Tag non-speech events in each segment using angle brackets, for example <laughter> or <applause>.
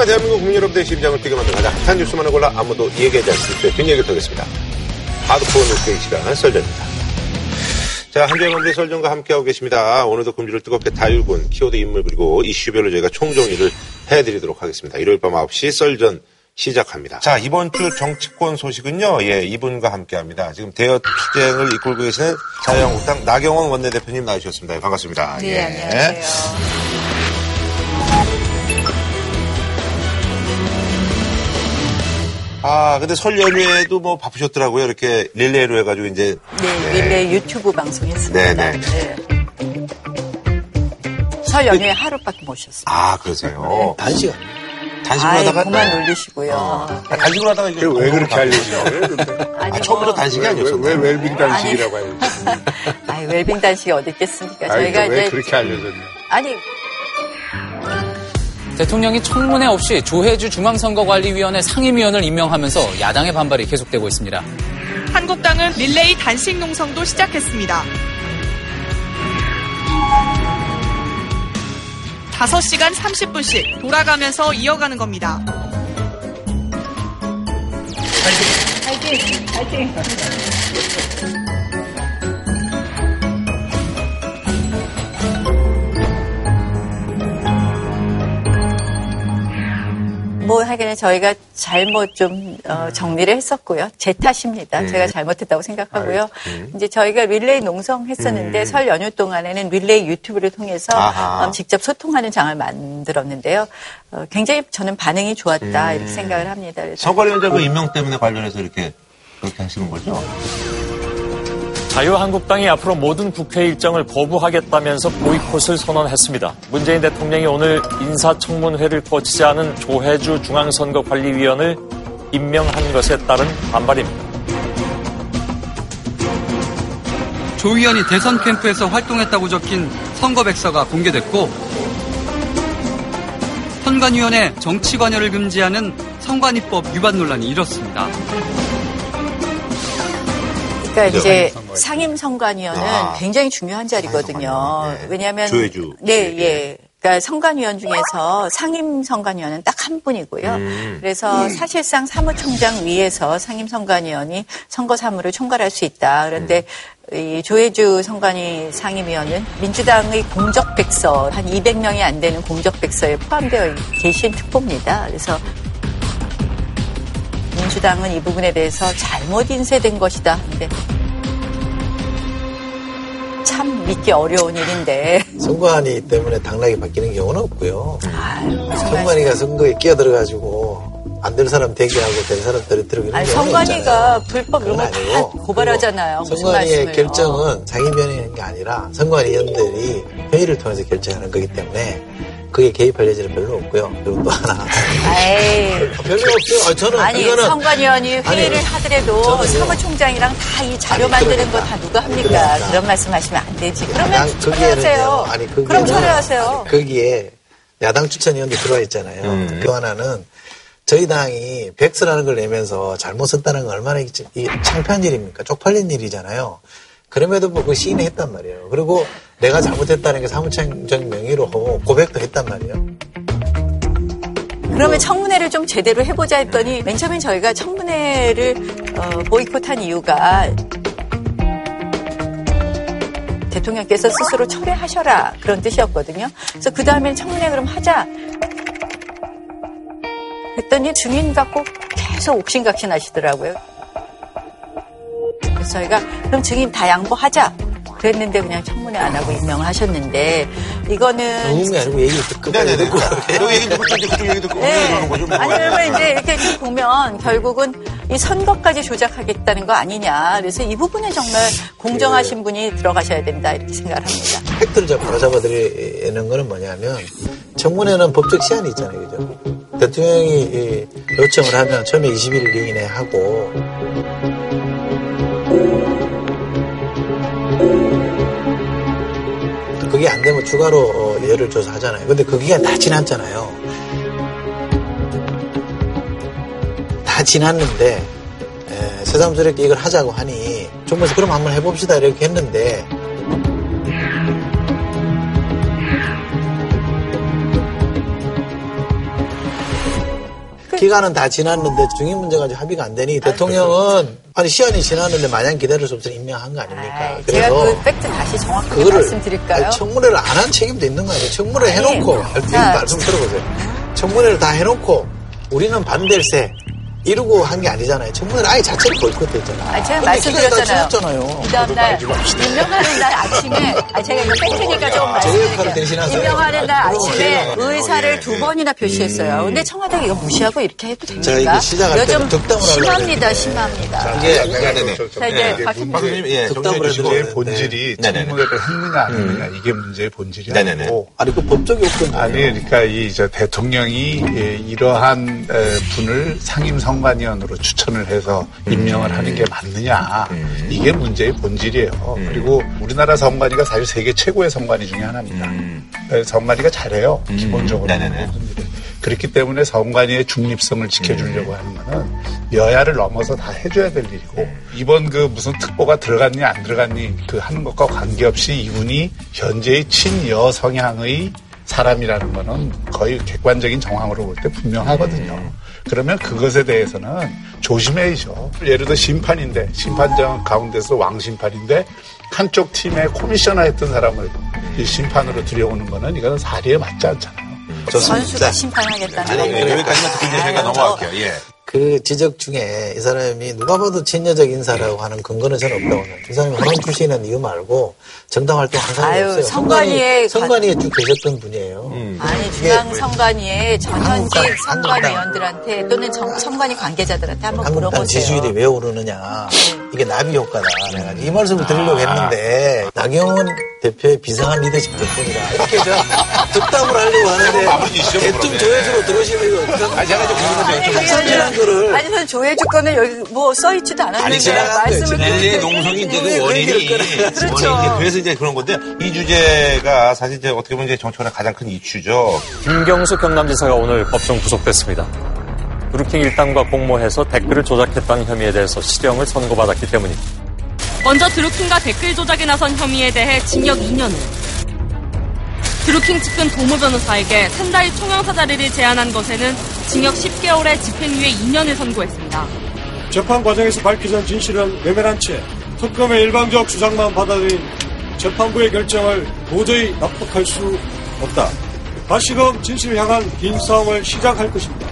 시간과 대한민국 국민 여러분들의 심장을 뛰게 만든 가장 핫한 뉴스만을 골라 아무도 얘기하지 않을 때 뒷얘기를 털겠습니다. 하드코어 뉴스의 시간 썰전입니다. 자, 먼저 설정과 함께하고 계십니다. 오늘도 금주를 뜨겁게 달군 키워드 인물 그리고 이슈별로 저희가 총정리를 해드리도록 하겠습니다. 일요일 밤 9시 썰전 시작합니다. 자, 이번 주 정치권 소식은요, 예, 이분과 함께 합니다. 지금 대여 투쟁을 이끌고 계시는 자유한국당 나경원 원내대표님 나오셨습니다. 예, 반갑습니다. 네, 예. 안녕하세요. 아, 근데 설 연휴에도 뭐 바쁘셨더라고요. 이렇게 릴레이로 해가지고 이제. 네, 릴레이 유튜브 방송했습니다. 네, 네. 설 연휴에 하루밖에 못 쉬었어요. 아, 그러세요. 단시간. 단식을 아이, 하다가. 그만 놀리시고요. 아, 단식을 하다가 이게. 왜 그렇게 알려줘요? <laughs> 아니, 아, 처음부터 뭐, 단식이 왜, 아니었었나요? 왜 웰빙 단식이라고 해요? 아이, 웰빙 단식이 어디 있겠습니까? 아니, 저희가 왜 이제. 그렇게 알려줬냐? 아니, 대통령이 청문회 없이 조혜주 중앙선거관리위원회 상임위원을 임명하면서 야당의 반발이 계속되고 있습니다. 한국당은 릴레이 단식 농성도 시작했습니다. 5시간 30분씩 돌아가면서 이어가는 겁니다. 뭐 하기는 저희가 잘못 좀 어, 정리를 했었고요. 제 탓입니다. 제가 잘못했다고 생각하고요. 이제 저희가 릴레이 농성 했었는데 설 연휴 동안에는 릴레이 유튜브를 통해서 아하. 어, 직접 소통하는 장을 만들었는데요. 어, 굉장히 저는 반응이 좋았다 이렇게 생각을 합니다. 그래서 선관위원장 그 임명 때문에 관련해서 이렇게 그렇게 하시는 거죠? 자유한국당이 앞으로 모든 국회 일정을 거부하겠다면서 보이콧을 선언했습니다. 문재인 대통령이 오늘 인사청문회를 거치지 않은 조혜주 중앙선거관리위원을 임명한 것에 따른 반발입니다. 조 의원이 대선 캠프에서 활동했다고 적힌 선거 백서가 공개됐고 선관위원회 정치 관여를 금지하는 선관위법 위반 논란이 일었습니다. 그러니까 이제 상임선관위. 상임선관위원은 아. 굉장히 중요한 자리거든요. 네. 왜냐하면 조혜주 네, 씨, 예. 그러니까 선관위원 중에서 상임 선관위원은 딱 한 분이고요. 음. 그래서 사실상 사무총장 위에서 상임 선관위원이 선거 사무를 총괄할 수 있다. 그런데 음. 이 조혜주 선관위 상임위원은 민주당의 공적 백서 한 200명이 안 되는 공적 백서에 포함되어 계신 특보입니다. 그래서 민주당은 이 부분에 대해서 잘못 인쇄된 것이다. 근데 참 믿기 어려운 일인데. 선관위 때문에 당락이 바뀌는 경우는 없고요. 아유, 선관위가 선거에 끼어들어가지고 안 될 사람 대기하고 될 사람 떨어뜨리고 이런 아니, 경우는 선관위가 없잖아요. 불법 이런 그건 거다 아니고. 고발하잖아요. 선관위의. 결정은 상임위원회 하는 게 아니라 선관위원들이 회의를 통해서 결정하는 거기 때문에 그게 개입할 여지는 별로 없고요. 그리고 또 하나 <laughs> 에이. 별로 없어요. 아, 저는 아니, 이거는 선관위원이 회의를 아니, 하더라도. 사무총장이랑 다 이 자료 아니, 만드는 그러니까. 거다 누가 합니까? 그러니까. 그런 말씀 하시면 안 되지. 그러면. 철회하세요. 아니, 그럼 철회하세요. 거기에 야당 추천위원도 들어와 있잖아요. 음. 그 하나는 저희 당이 백서라는 걸 내면서 잘못 썼다는 건 얼마나 이 창피한 일입니까? 쪽팔린 일이잖아요. 그럼에도 불구하고 시인을 했단 말이에요. 그리고 내가 잘못했다는 게 사무총장 명의로 고백도 했단 말이에요. 그러면 청문회를 좀 제대로 해보자 했더니 맨 처음엔 저희가 청문회를 어, 보이콧한 이유가 대통령께서 스스로 철회하셔라 그런 뜻이었거든요. 그래서 그 다음엔 청문회 그럼 하자. 했더니 증인 갖고 계속 옥신각신 하시더라고요. 그래서 저희가 그럼 증인 다 양보하자. 그랬는데 그냥 청문회 안 하고 임명하셨는데 이거는 도움이 아니고 얘기를 듣고 네네네. 얘기 듣고 그쪽 얘기 듣고 네. 거죠. 뭐. 아니, 그러면 이제 이렇게 쭉 보면 결국은 이 선거까지 조작하겠다는 거 아니냐. 그래서 이 부분은 정말 공정하신 분이 들어가셔야 된다. 이렇게 생각을 합니다. 팩트를 좀 바로 잡아드리는 거는 뭐냐면 청문회는 법적 시한이 있잖아요. 그죠? 대통령이 이 요청을 하면 처음에 21일 이내에 하고 그게 안 되면 추가로 어, 예를 줘서 하잖아요. 근데 그 기간 다 지났잖아요. 다 지났는데 에, 새삼스럽게 이걸 하자고 하니 정부에서 그럼 한번 해봅시다 이렇게 했는데 기간은 다 지났는데 중요 문제가 합의가 안 되니 대통령은 아니 시한이 지났는데 마냥 기다릴 수 없으니 임명한 거 아닙니까? 아이, 제가 그 팩트 다시 정확하게 그거를 말씀드릴까요? 아니, 청문회를 안 한 책임도 있는 거 아니에요? 청문회 아니, 해놓고 자, 말씀 들어보세요. 청문회를 다 해놓고 우리는 반댈세 이러고 한 게 아니잖아요. 청문회를 아예 자체를 보이콧했잖아요. 아니, 제가 말씀드렸잖아요. 그 다음날 임명하는 날 아침에 아 제가 이거 팩트니까 제 역할을 말씀드릴게요. 임명하는 날 아침에 의사를 예, 두 예. 번이나 표시했어요. 근데 청와대가 이거 무시하고 이렇게 해도 됩니까? 좀 하려고 심합니다. 심합니다. 이게 네네네. 자, 이제 박박 교수님. 교수님, 예, 덕담을 정리해 주시고. 본질이. 청문회를 했느냐 안 했느냐 이게 문제의 본질이 네네네. 아니고 아니 그 법적이 없던 아니 그러니까 이저 대통령이 예, 이러한 에, 분을 상임 선관위원으로 추천을 해서 임명을 하는 게 맞느냐. 이게 문제의 본질이에요. 그리고 우리나라 선관위가 사실 세계 최고의 선관위 중에 하나입니다. 에, 선관위가 잘해요. 기본적으로. 그렇기 때문에 선관위의 중립성을 지켜주려고 하는 거는 여야를 넘어서 다 해줘야 될 일이고 이번 그 무슨 특보가 들어갔니 안 들어갔니 그 하는 것과 관계없이 이분이 현재의 친여 성향의 사람이라는 거는 거의 객관적인 정황으로 볼 때 분명하거든요. 그러면 그것에 대해서는 조심해야죠. 예를 들어 심판인데 심판장 가운데서 왕심판인데 한쪽 팀의 커미셔너 했던 사람을 이 심판으로 들여오는 거는 이거는 사리에 맞지 않잖아요. 선수가 심판하겠다는 겁니다. 여기까지만 듣고 이제 저희가 아유, 넘어갈게요. 예. 그 지적 중에 이 사람이 누가 봐도 친여적 인사라고 하는 근거는 저는 없다고 생각해요. 이 사람이 헌원 출신이라는 이유 말고 정당 활동 한 사람이 아유, 없어요. 선관위에 선관위에 쭉 계셨던 분이에요. 아니 중앙 선관위에 전현직 선관위원들한테 또는 정- 선관위 관계자들한테 한번 한국당 물어보세요. 지지율이 왜 오르느냐. 이게 나비 효과다. 내가 이 말씀을 드리려고 했는데 나경원 대표의 비상한 리더십 덕분이다. 이렇게 저 득담을 하려고 하는데 <laughs> 대뜸. 조회수로 들으시면 이거 아니, 제가 좀 궁금한 게 아니, 감사합니다. 그거는- 거를. 아니, 저는 조회주 거는 여기 뭐 써있지도 않았는데 아니, 말씀을 지나간 드리는데 거예요. 농성이 이제 왜그 원인이. 그렇죠. 원인이 그래서 이제 그런 건데 이 주제가 사실 이제 어떻게 보면 이제 정치권의 가장 큰 이슈죠. 김경수 경남지사가 오늘 법정 구속됐습니다. 브루킹 일당과 공모해서 댓글을 조작했다는 혐의에 대해서 실형을 선고받았기 때문입니다. 먼저 드루킹과 댓글 조작에 나선 혐의에 대해 징역 2년을 드루킹 측근 도모 변호사에게 산다이 총영사 자리를 제안한 것에는 징역 10개월에 집행유예 2년을 선고했습니다. 재판 과정에서 밝혀진 진실은 외면한 채 특검의 일방적 주장만 받아들인 재판부의 결정을 도저히 납득할 수 없다. 다시금 진실을 향한 긴 싸움을 시작할 것입니다.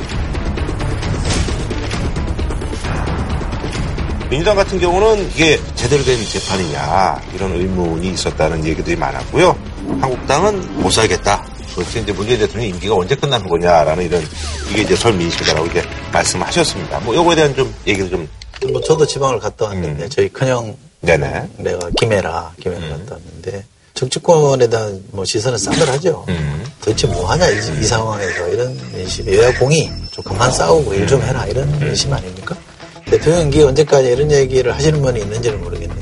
민주당 같은 경우는 이게 제대로 된 재판이냐 이런 의문이 있었다는 얘기들이 많았고요. 한국당은 못 살겠다. 도대체 이제 문재인 대통령 임기가 언제 끝나는 거냐라는 이런 이게 이제 설 민심이다라고 이제 말씀하셨습니다. 뭐 요거에 대한 좀 얘기를 좀 뭐 저도 지방을 갔다 왔는데 음. 저희 큰형 네네. 내가 김해라 김해를 갔다 왔는데 정치권에 대한 뭐 시선은 싸늘하죠. 음. 도대체 뭐 하냐 이, 이 상황에서 이런 민심 여야 공이 좀 그만 싸우고 일 좀 해라 이런 민심 아닙니까? 대통령 임기 언제까지 이런 얘기를 하시는 분이 있는지는 모르겠는데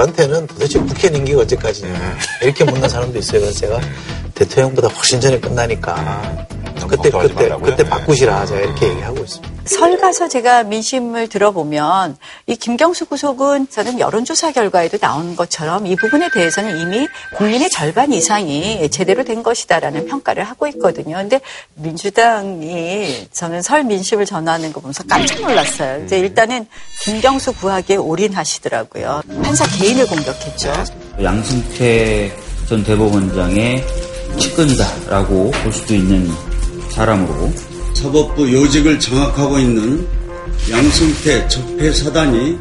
저한테는 도대체 국회 임기가 언제까지냐 이렇게 묻는 사람도 있어요. 그래서 제가 대통령보다 훨씬 전에 끝나니까 그때 그때 말라고요? 그때 네. 바꾸시라 제가 이렇게 얘기하고 있습니다. 설 가서 제가 민심을 들어보면 이 김경수 구속은 저는 여론조사 결과에도 나온 것처럼 이 부분에 대해서는 이미 국민의 절반 이상이 제대로 된 것이다라는 평가를 하고 있거든요. 근데 민주당이 저는 설 민심을 전하는 거 보면서 깜짝 놀랐어요. 이제 일단은 김경수 구하기에 올인하시더라고요. 판사 개인을 공격했죠. 양승태 전 대법원장의 측근이다라고 볼 수도 있는 사람으로 사법부 요직을 장악하고 있는 양승태 적폐사단이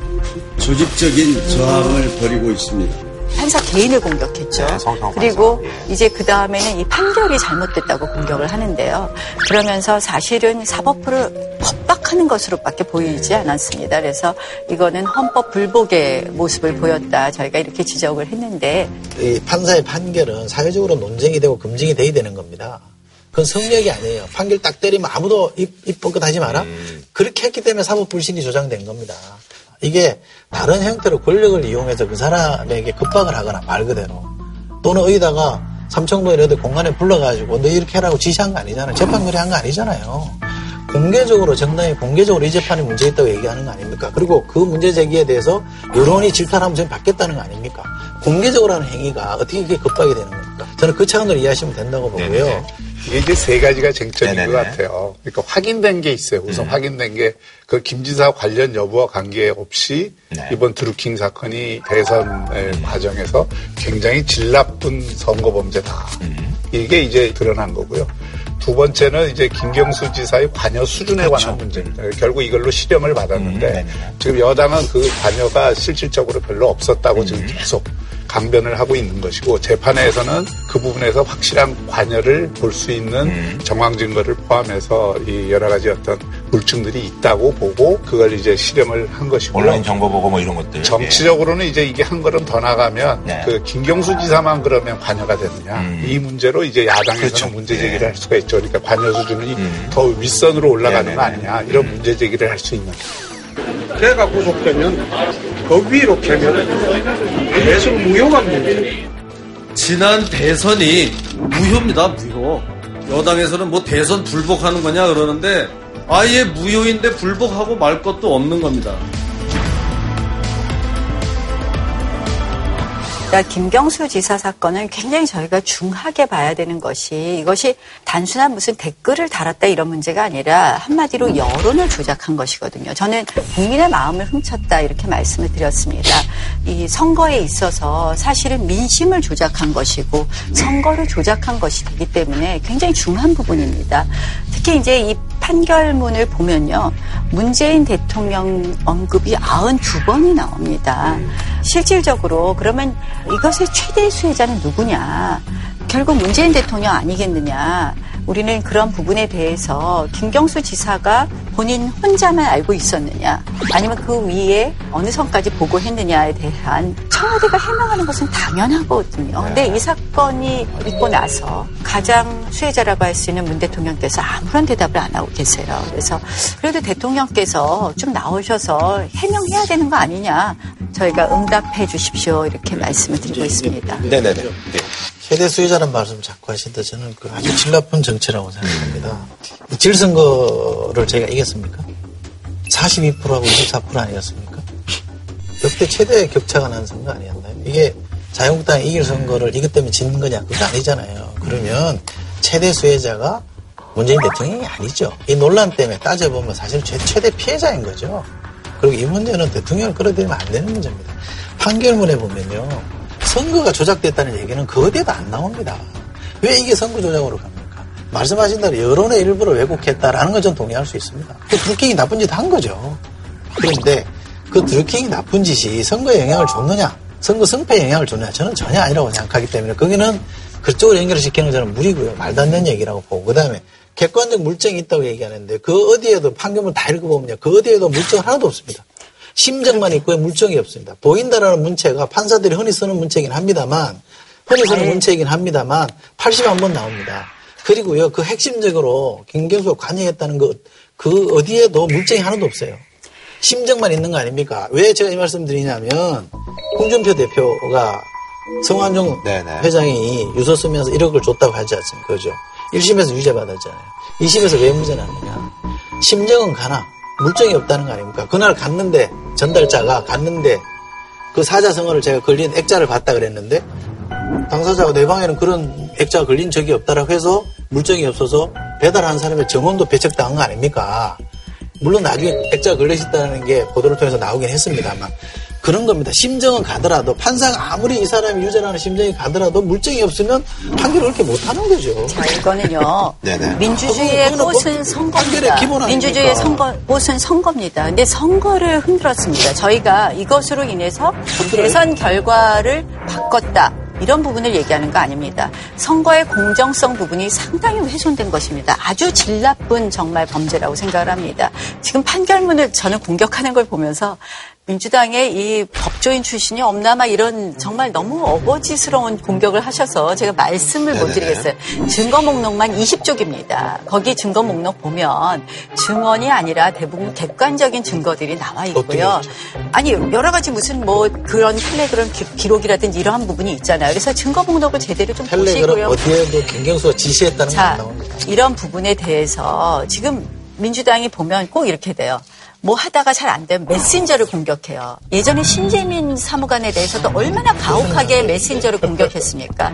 조직적인 저항을 벌이고 있습니다. 판사 개인을 공격했죠. 네, 그리고. 예. 이제 그 다음에는 이 판결이 잘못됐다고 공격을 하는데요. 그러면서 사실은 사법부를 법박하는 것으로밖에 보이지 않았습니다. 그래서 이거는 헌법 불복의 모습을 보였다. 저희가 이렇게 지적을 했는데 이 판사의 판결은 사회적으로 논쟁이 되고 검증이 돼야 되는 겁니다. 그건 성력이 아니에요. 판결 딱 때리면 아무도 입, 입 뻗고 하지 마라. 그렇게 했기 때문에 사법 불신이 조장된 겁니다. 이게 다른 형태로 권력을 이용해서 그 사람에게 급박을 하거나 말 그대로 또는 어디다가 이런 데 공간에 불러가지고 너 이렇게 하라고 지시한 거 아니잖아요. 재판 거래 한 거 아니잖아요. 공개적으로 정당이 공개적으로 이 재판에 문제 있다고 얘기하는 거 아닙니까? 그리고 그 문제 제기에 대해서 여론이 질타하면 저는 받겠다는 거 아닙니까? 공개적으로 하는 행위가 어떻게 이게 급박이 되는 겁니까? 저는 그 차원으로 이해하시면 된다고 보고요. 네네. 이게 이제 세 가지가 쟁점인 네네네. 것 같아요. 그러니까 확인된 게 있어요. 우선 음. 확인된 게 그 김지사 관련 여부와 관계없이 네. 이번 드루킹 사건이 대선의 과정에서 굉장히 질 나쁜 선거 범죄다. 음. 이게 이제 드러난 거고요. 두 번째는 이제 김경수 지사의 관여 수준에 관한 문제입니다. 결국 이걸로 실형을 받았는데 그렇죠. 음. 지금 여당은 그 관여가 실질적으로 별로 없었다고 지금 계속 강변을 하고 있는 것이고 재판에서는 그 부분에서 확실한 관여를 볼 수 있는 음. 정황 증거를 포함해서 이 여러 가지 어떤 물증들이 있다고 보고 그걸 이제 실형을 한 것이고요. 온라인 정보 보고 뭐 이런 것들. 정치적으로는 이제 이게 한 걸음 더 나가면 네. 그 김경수 지사만 그러면 관여가 되느냐 이 문제로 이제 야당에서는 음. 그렇죠. 문제 제기를 네. 할 수가 있죠. 그러니까 관여 수준이 음. 더 윗선으로 올라가는. 거 아니냐 이런 문제 제기를 할 수 있는. 걔가 구속되면 그 위로 캐면 계속 무효가 문제. 지난 대선이 무효입니다, 무효. 여당에서는 뭐 대선 불복하는 거냐 그러는데 아예 무효인데 불복하고 말 것도 없는 겁니다. 그러니까 김경수 지사 사건은 굉장히 저희가 중하게 봐야 되는 것이 이것이 단순한 무슨 댓글을 달았다 이런 문제가 아니라 한마디로 여론을 조작한 것이거든요. 저는 국민의 마음을 훔쳤다 이렇게 말씀을 드렸습니다. 이 선거에 있어서 사실은 민심을 조작한 것이고 선거를 조작한 것이 되기 때문에 굉장히 중한 부분입니다. 특히 이제 이 판결문을 보면요. 문재인 대통령 언급이 92번이 나옵니다. 실질적으로 그러면 이것의 최대 수혜자는 누구냐? 결국 문재인 대통령 아니겠느냐? 우리는 그런 부분에 대해서 김경수 지사가 본인 혼자만 알고 있었느냐? 아니면 그 위에 어느 선까지 보고했느냐에 대한 청와대가 해명하는 것은 당연하거든요. 근데 이 사건이 있고 나서 가장 수혜자라고 할 수 있는 문 대통령께서 아무런 대답을 안 하고 계세요. 그래서 그래도 대통령께서 좀 나오셔서 해명해야 되는 거 아니냐? 저희가 응답해 주십시오. 이렇게 말씀을 드리고 있습니다. 네네네. 네. 최대 수혜자라는 말씀 자꾸 하신다 저는 그 아주 질 나쁜 정치라고 생각합니다. 이 질 선거를 저희가 이겼습니까? 42%하고 24% 아니었습니까? 역대 최대 격차가 난 선거 아니었나요? 이게 자유한국당이 이길 선거를 이것 때문에 진 거냐? 그거 아니잖아요. 그러면 최대 수혜자가 문재인 대통령이 아니죠. 이 논란 때문에 따져보면 사실 최, 최대 피해자인 거죠. 그리고 이 문제는 대통령을 끌어들이면 안 되는 문제입니다. 판결문에 보면요. 선거가 조작됐다는 얘기는 그 어디에도 안 나옵니다. 왜 이게 선거 조작으로 갑니까? 말씀하신 대로 여론의 일부를 왜곡했다라는 건 전 동의할 수 있습니다. 그 드루킹이 나쁜 짓 한 거죠. 그런데 그 드루킹이 나쁜 짓이 선거에 영향을 줬느냐, 선거 승패에 영향을 줬느냐, 저는 전혀 아니라고 생각하기 때문에 거기는 그쪽으로 연결을 시키는 저는 무리고요. 말도 안 되는 얘기라고 보고. 그 다음에 객관적 물증이 있다고 얘기하는데 그 어디에도 판결문 다 읽어보면요. 그 어디에도 물증 하나도 없습니다. 심정만 있고요. 물증이 없습니다. 보인다라는 문체가 판사들이 흔히 쓰는 문체이긴 합니다만 흔히 쓰는 문체이긴 합니다만 81번 나옵니다. 그리고요. 그 핵심적으로 김경수가 관여했다는 것, 그 어디에도 물증이 하나도 없어요. 심정만 있는 거 아닙니까? 왜 제가 이 말씀 드리냐면 홍준표 대표가 성환종 회장이 유서 쓰면서 1억을 줬다고 하지 않습니까? 그죠? 1심에서 유죄 받았잖아요. 2심에서 왜 무죄 났느냐? 심정은 가나 물증이 없다는 거 아닙니까? 그날 갔는데 전달자가 갔는데 그 사자성어를 제가 걸린 액자를 봤다 그랬는데 당사자가 내 방에는 그런 액자가 걸린 적이 없다라고 해서 물증이 없어서 배달한 사람의 정원도 배척당한 거 아닙니까? 물론 나중에 액자가 걸려있다는 게 보도를 통해서 나오긴 했습니다만 그런 겁니다. 심정은 가더라도 판사가 아무리 이 사람이 유죄라는 심정이 가더라도 물증이 없으면 판결을 그렇게 못하는 거죠. 자, 이거는요. 네네. <laughs> 민주주의의 그거는 꽃은 뭐 선거입니다. 민주주의의 선거, 꽃은 선거입니다. 근데 선거를 흔들었습니다. 저희가 이것으로 인해서 대선 결과를 바꿨다. 이런 부분을 얘기하는 거 아닙니다. 선거의 공정성 부분이 상당히 훼손된 것입니다. 아주 질 나쁜 정말 범죄라고 생각을 합니다. 지금 판결문을 저는 공격하는 걸 보면서 민주당의 이 법조인 출신이 없나 막 이런 정말 너무 어거지스러운 공격을 하셔서 제가 말씀을 못. 드리겠어요. 증거 목록만 20쪽입니다. 거기 증거 목록 보면 증언이 아니라 대부분 객관적인 증거들이 나와 있고요. 아니 여러 가지 무슨 뭐 그런 텔레그램 기- 기록이라든지 이러한 부분이 있잖아요. 그래서 증거 목록을 제대로 좀 보시고요. 어디에도 김경수가 지시했다는 건 자. 이런 부분에 대해서 지금 민주당이 보면 꼭 이렇게 돼요. 뭐 하다가 잘 안 되면 메신저를 공격해요. 예전에 신재민 사무관에 대해서도 얼마나 가혹하게 메신저를 공격했습니까?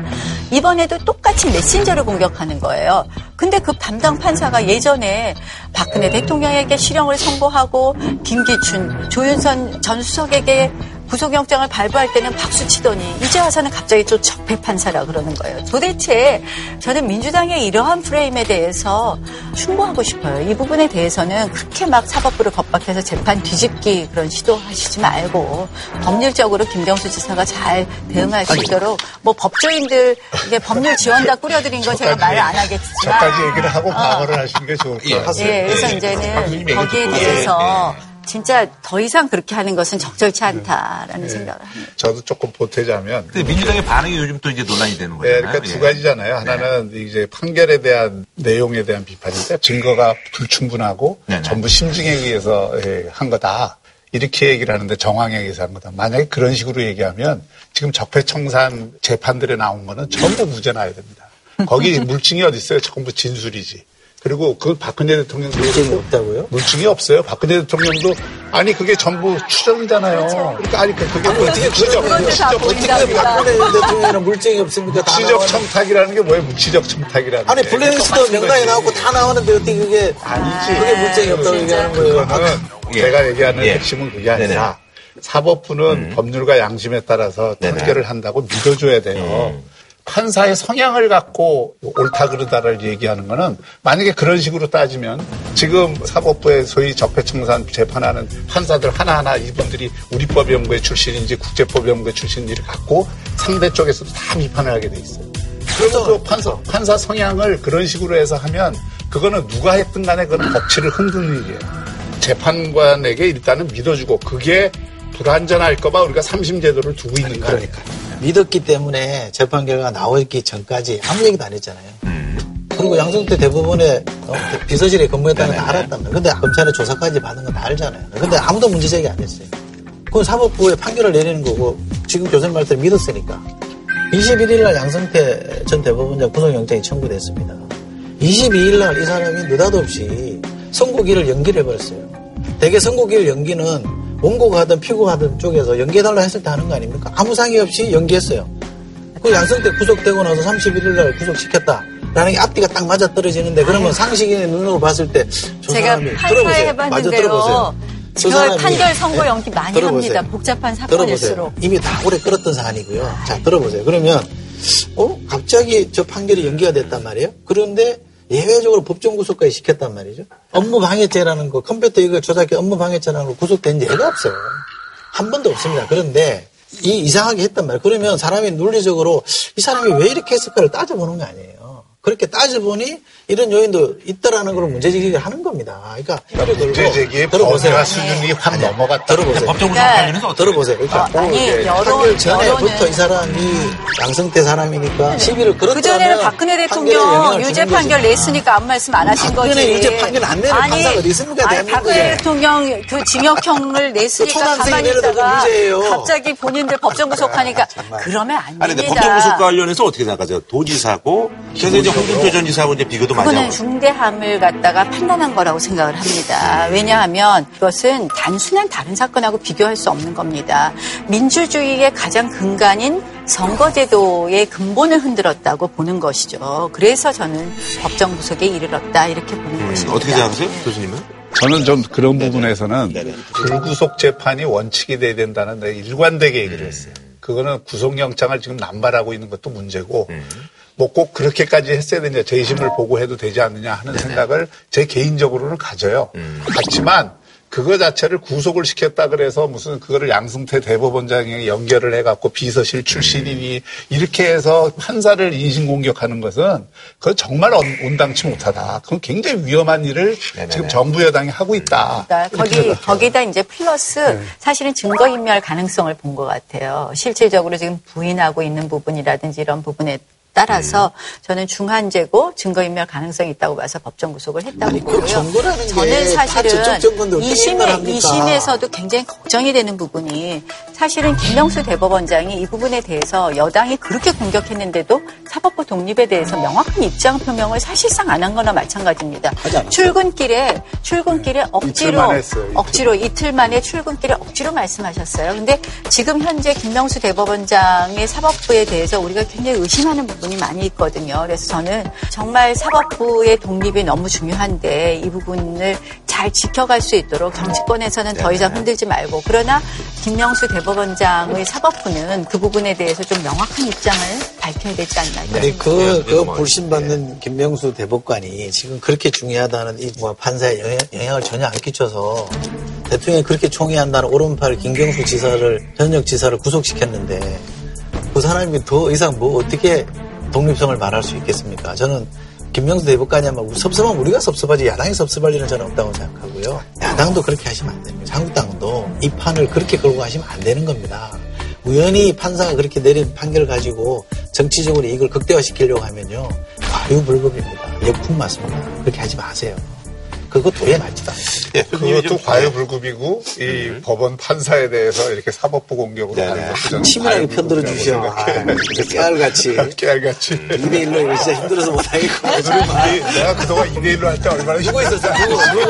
이번에도 똑같이 메신저를 공격하는 거예요. 근데 그 담당 판사가 예전에 박근혜 대통령에게 실형을 선고하고 김기춘, 조윤선 전 수석에게 구속영장을 발부할 때는 박수 치더니 이제 와서는 갑자기 또 적폐 판사라 그러는 거예요. 도대체 저는 민주당의 이러한 프레임에 대해서 충고하고 싶어요. 이 부분에 대해서는 그렇게 막 사법부를 겁박해서 재판 뒤집기 그런 시도하시지 말고 법률적으로 김경수 지사가 잘 대응할 수 있도록 뭐 법조인들 이제 법률 지원단 꾸려드린 거 제가 말을 안 하겠지만 저까지 얘기를 하고 방어를 하시는 게 좋을 것 같아요. 예, 그래서 이제는 거기에 대해서 진짜 더 이상 그렇게 하는 것은 적절치 않다라는 생각을 합니다. 저도 조금 보태자면. 근데 민주당의 반응이 요즘 또 이제 논란이 되는 네, 거잖아요. 그러니까 두 예. 가지잖아요. 하나는 이제 판결에 대한 내용에 대한 비판인데 증거가 불충분하고 네네. 전부 심증에 의해서 예, 한 거다. 이렇게 얘기를 하는데 정황에 의해서 한 거다. 만약에 그런 식으로 얘기하면 지금 적폐청산 재판들에 나온 거는 전부 무죄 나야 됩니다. 거기 물증이 어디 있어요? 전부 진술이지. 그리고 그 박근혜 대통령도 물증이 없다고요? 물증이 없어요. 박근혜 대통령도 아니 그게 전부 추정이잖아요. 그러니까 아니 그- 그게 뭐 어떻게 추정, 어떻게 박근혜 대통령에는 물증이 없습니까? 다 무치적. 청탁이라는 게 뭐예요? 무치적 청탁이라는 아니 게. 블랙리스트도 명단이 나오고 다 나오는데 어떻게 그게 아니지. 그게 물증이 없다고 얘기하는 거예요? 그거는 예. 제가 얘기하는 예. 핵심은 그게 아니라 네네. 사법부는 법률과 양심에 따라서 네네. 판결을 한다고 믿어줘야 돼요. 판사의 성향을 갖고 옳다 그르다를 얘기하는 거는 만약에 그런 식으로 따지면 지금 사법부의 소위 적폐청산 재판하는 판사들 하나하나 이분들이 우리법 연구회 출신인지 국제법 연구회 출신인지를 갖고 상대 쪽에서도 다 비판을 하게 돼 있어요. 그러면 그 판사, 판사 성향을 그런 식으로 해서 하면 그거는 누가 했든 간에 그건 법치를 흔드는 일이에요. 재판관에게 일단은 믿어주고 그게 불완전할까봐 우리가 삼심제도를 두고 있는 거 아닐까. 믿었기 때문에 재판 결과가 나오기 전까지 아무 얘기도 안 했잖아요. 그리고 양승태 대법원에 어, 비서실에 근무했다는 걸다 알았단 말이에요. 근데 검찰의 조사까지 받은 건 다 알잖아요. 근데 아무도 문제 제기 안 했어요. 그건 사법부에 판결을 내리는 거고 지금 교수님 말대로 믿었으니까. 21일 날 양승태 전 대법원장 구속영장이 청구됐습니다. 22일 날 이 사람이 느닷없이 선고기를 연기를 해버렸어요. 대개 선고기를 연기는 원고가 하든 피고가 하든 쪽에서 연기해달라 했을 때 하는 거 아닙니까? 아무 상의 없이 연기했어요. 그 양승태 구속되고 나서 31일 날 구속시켰다. 라는 게 앞뒤가 딱 맞아 떨어지는데 그러면 상식인의 눈으로 봤을 때저 제가 사람이 들어보세요. 마저 들어보세요. 해봤는데요. 저저 사람이- 판결 선고 연기 네, 많이 들어보세요. 합니다. 복잡한. 사건일수록. 이미 다 오래 끌었던 사안이고요. 자, 들어보세요. 그러면, 어? 갑자기 저 판결이 연기가 됐단 말이에요? 그런데 예외적으로 법정 구속까지 시켰단 말이죠. 업무 방해죄라는 거, 컴퓨터 이거 조작해 업무 방해죄라는 거 구속된 예가 없어요. 한 번도 없습니다. 그런데 이 이상하게 했단 말이에요. 그러면 사람이 논리적으로 이 사람이 왜 이렇게 했을까를 따져보는 거 아니에요. 그렇게 따져보니 이런 요인도 있다라는 걸 문제 제기를 하는 겁니다. 그러니까 문제 제기의 들어보세요. 범위와 수준이 확 넘어갔다. 들어보세요. 법정 구속 그러니까 관련해서 어떻게 들어보세요. 그러니까 어, 아니, 여론- 전에부터 여론은- 이 사람이 양승태 사람이니까 시비를 걸었다면 그 전에는 박근혜 판결에 대통령 유죄 판결. 냈으니까 아무 말씀 안 하신 거지. 박근혜 유죄 판결 안 내는 판사가 어디 있습니까, 아니. 박근혜 대통령 그 징역형을 냈으니까 초등학생이 가만히 있다가. 갑자기 본인들 법정 구속하니까 그러면 안 아니, 근데 됩니다. 법정 구속 관련해서 어떻게 생각하세요? 도지사고, 그래서 이제 홍준표 전 지사하고 이제 비교도 많이 그거는 하고. 중대함을 갖다가 판단한 거라고 생각을 합니다. 왜냐하면 이것은 단순한 다른 사건하고 비교할 수 없는 겁니다. 민주주의의 가장 근간인 선거제도의 근본을 흔들었다고 보는 것이죠. 그래서 저는 법정 구속에 이르렀다 이렇게 보는 것입니다. 어떻게 생각하세요? 교수님은? 저는 좀 그런 부분에서는 불구속 재판이 원칙이 돼야 된다는 데 일관되게 얘기를 했어요. 그거는 구속영장을 지금 남발하고 있는 것도 문제고 뭐 꼭 그렇게까지 했어야 되냐 재심을 보고 해도 되지 않느냐 하는 생각을 제 개인적으로는 가져요. 그렇지만 그거 자체를 구속을 시켰다 그래서 무슨 그거를 양승태 대법원장에 연결을 해갖고 비서실 출신이니 이렇게 해서 판사를 인신공격하는 것은 그건 정말 온- 온당치 못하다. 그건 굉장히 위험한 일을 지금 정부 여당이 하고 있다. 그러니까 거기. 거기다 이제 플러스 사실은 증거 인멸 가능성을 본 것 같아요. 실질적으로 지금 부인하고 있는 부분이라든지 이런 부분에 따라서 저는 중한죄고 증거인멸 가능성이 있다고 봐서 법정 구속을 했다고 아니, 그 보고요. 정보라는 저는 다 사실은 저쪽 정보인데 어떻게 2심에, 인멸합니까? 2심에 서도 굉장히 걱정이 되는 부분이 사실은 김명수 대법원장이 이 부분에 대해서 여당이 그렇게 공격했는데도 사법부 독립에 대해서 명확한 입장 표명을 사실상 안 한 거나 마찬가지입니다. 출근길에 출근길에 억지로 이틀. 억지로 이틀 만에 출근길에 억지로 말씀하셨어요. 근데 지금 현재 김명수 대법원장의 사법부에 대해서 우리가 굉장히 의심하는 부분 이 많이 있거든요. 그래서 저는 정말 사법부의 독립이 너무 중요한데 이 부분을 잘 지켜갈 수 있도록 정치권에서는 더 이상 흔들지 말고 그러나 김명수 대법원장의 사법부는 그 부분에 대해서 좀 명확한 입장을 밝혀야 되지 않나. 그, 네, 그 뭐, 불신받는 김명수 대법관이 지금 그렇게 중요하다는 이뭐 판사에 영향, 영향 을 전혀 안 끼쳐서 대통령이 그렇게 총애한다는 오른팔 김경수 지사를, 현역 지사를 구속시켰는데 그 사람이 더 이상 뭐 어떻게 독립성을 말할 수 있겠습니까? 저는 김명수 대법관이야말로 섭섭하면 우리가 섭섭하지 야당이 섭섭할 일은 저는 없다고 생각하고요. 야당도 그렇게 하시면 안 됩니다. 한국당도 이 판을 그렇게 걸고 가시면 안 되는 겁니다. 우연히 판사가 그렇게 내린 판결을 가지고 정치적으로 이걸 극대화시키려고 하면요. 과유불급입니다. 역풍 맞습니다. 그렇게 하지 마세요. 그거 도에 맞지도 않습니다. 그것도 과유불급이고 이 법원 판사에 대해서 이렇게 사법부 공격으로 하는 것도 저는 치밀하게 편들어 주셔. 아, 깨알같이. <laughs> 깨알같이. 2대1로 이거 진짜 힘들어서 못하겠고. 이- 내가 그동안 2대1로 할 때 얼마나 누구 있었어? 힘들었어. 누구,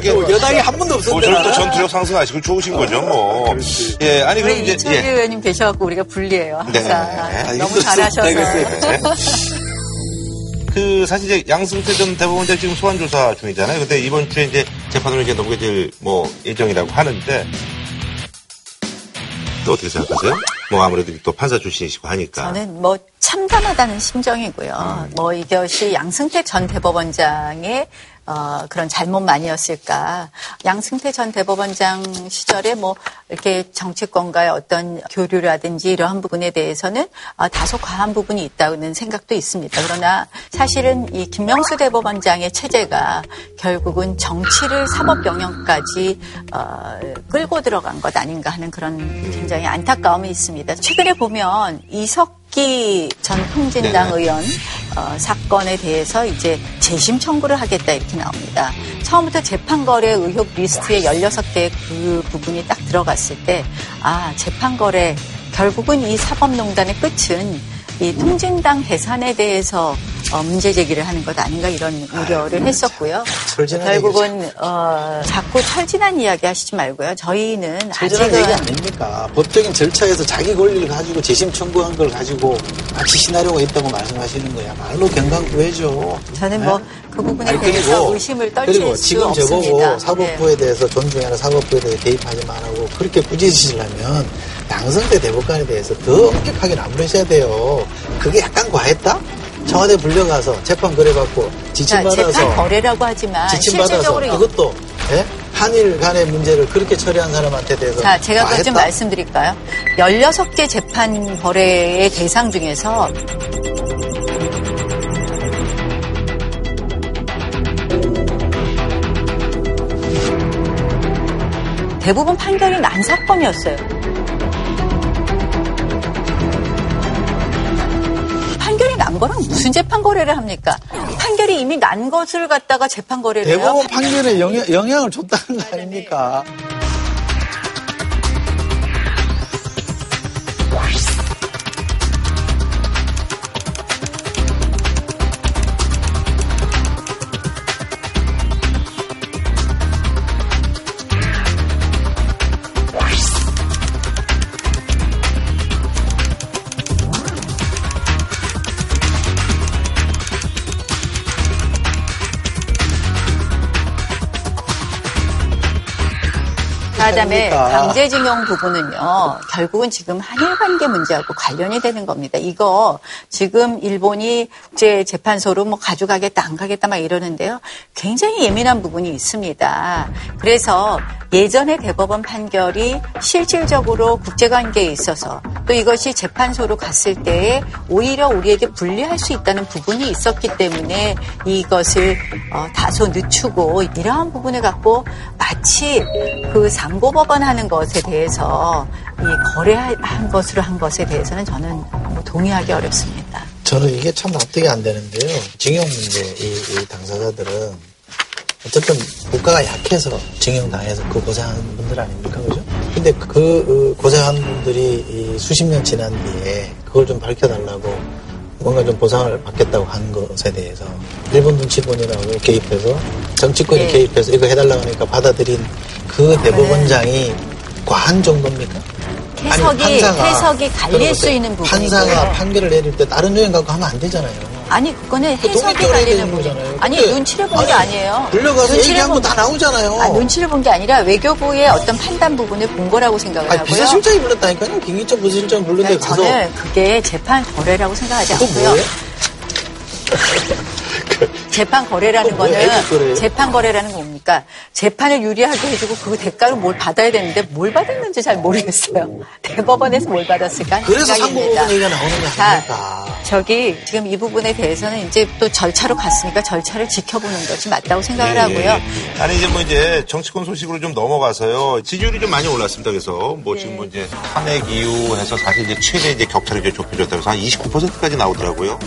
누구? <laughs> 뭐 여당이 한 번도 뭐 없었는데. 저는 또 나는. 전투력 상승하시고 좋으신 거죠, 뭐. 예, 아니, 그럼 이제, 이철규 예. 의원님 계셔갖고 우리가 불리해요. 네. 항상 너무 힘들었어. 잘하셔서. 그, 사실 이제 양승태 전 대법원장 지금 소환 조사 중이잖아요. 근데 이번 주에 이제 재판으로 이제 넘겨질 뭐 일정이라고 하는데, 또 어떻게 생각하세요? 뭐 아무래도 또 판사 출신이시고 하니까. 저는 뭐 참담하다는 심정이고요. 뭐 이것이 양승태 전 대법원장의 어, 그런 잘못만이었을까. 양승태 전 대법원장 시절에 뭐 이렇게 정치권과의 어떤 교류라든지 이러한 부분에 대해서는 아, 다소 과한 부분이 있다는 생각도 있습니다. 그러나 사실은 이 김명수 대법원장의 체제가 결국은 정치를 사법 영역까지 어, 끌고 들어간 것 아닌가 하는 그런 굉장히 안타까움이 있습니다. 최근에 보면 이석 기 전 통진당 네네. 의원 어, 사건에 대해서 이제 재심 청구를 하겠다 이렇게 나옵니다. 처음부터 재판거래 의혹 리스트에 16개의 그 부분이 딱 들어갔을 때, 아, 재판거래, 결국은 이 사법농단의 끝은 이 통진당 해산에 대해서 어, 문제 제기를 하는 것 아닌가 이런 우려를 했었고요. 철 지난 결국은 어, 자꾸 철 지난 이야기 하시지 말고요. 저희는 얘기 아직은 아닙니까? 법적인 절차에서 자기 권리를 가지고 재심 청구한 걸 가지고 마치 시나리오가 있다고 말씀하시는 거야. 말로 경강구해죠. 저는 뭐그 부분에 아니, 대해서 그리고- 의심을 떨칠 그리고 수 지금. 저보고 네. 사법부에 대해서 존중해라 사법부에 대해서 개입하지 말라고 그렇게 꾸짖으시려면 양승태 대법관에 대해서 더 엄격하게 나무르셔야 돼요. 그게 약간 과했다? 청와대 불려가서 재판 거래받고 자, 지침받아서 재판 거래라고 하지만 지침받아서 실질적으로 그것도 예? 한일 간의 문제를 그렇게 처리한 사람한테 대해서 자, 제가 그것 좀 과했다? 말씀드릴까요? 16개 재판 거래의 대상 중에서 대부분 판결이 난 사건이었어요. 난 거랑 무슨 재판 거래를 합니까? 판결이 이미 난 것을 갖다가 재판 거래를. 대법원 판결에 영향, 영향을 줬다는 거 아닙니까? 그다음에? 강제징용 부분은요, 결국은 지금 한일 관계 문제하고 관련이 되는 겁니다. 이거 지금 일본이 국제 재판소로 뭐 가져가겠다 안 가겠다 막 이러는데요, 굉장히 예민한 부분이 있습니다. 그래서 예전의 대법원 판결이 실질적으로 국제 관계에 있어서 또 이것이 재판소로 갔을 때에 오히려 우리에게 불리할 수 있다는 부분이 있었기 때문에 이것을 어, 다소 늦추고 이러한 부분을 갖고 마치 그 상고법원 하는 것에 대해서 이 거래한 것으로 한 것에 대해서는 저는 뭐 동의하기 어렵습니다. 저는 이게 참 납득이 안 되는데요. 징용 문제, 이, 이 당사자들은 어쨌든 국가가 약해서 징용 당해서 그 고생하는 분들 아닙니까? 그죠? 근데 그 어, 고생한 분들이 이 수십 년 지난 뒤에 그걸 좀 밝혀달라고 뭔가 좀 보상을 받겠다고 한 것에 대해서 일본 눈치본이라고 개입해서 정치권이 네. 개입해서 이거 해달라고 하니까 받아들인 그 대법원장이 과한 정도입니까? 해석이 해석이 갈릴. 수 있는 부분이고요. 판사가 판결을 내릴 때 다른 요인 갖고 하면 안 되잖아요. 아니 그거는 해석이 독립적으로 해야 갈리는. 거잖아요. 아니 눈치를 본 게 아니, 아니에요. 불려가서 눈치를 얘기한 본- 거다 나오잖아요. 아, 눈치를 본 게 아니라 외교부의 어떤 판단 부분을 본 거라고 생각을 아니, 하고요. 비서실장이 불렀다니까요. 김기철 부서실장 불렀는데 가서 저는 그게 재판 거래라고 생각하지 않고요. 뭐예요? <laughs> 재판 거래라는 거래예요? 거는 재판 거래라는 건 뭡니까? 재판을 유리하게 해주고 그 대가로 뭘 받아야 되는데 뭘 받았는지 잘 모르겠어요. 대법원에서 뭘 받았을까? 그래서. 상고부분 얘기가 나오는 거 자, 아닙니까? 저기 지금 이 부분에 대해서는 이제 또 절차로 갔으니까 절차를 지켜보는 것이 맞다고 생각을 예, 하고요. 예. 아니 이제 뭐 이제 정치권 소식으로 좀 넘어가서요. 지지율이 좀 많이 올랐습니다. 그래서 뭐 지금 뭐 이제 탄핵 이후 해서 사실 이제 최대 이제 격차를 이제 좁혀졌다고 해서 한 29%까지 나오더라고요.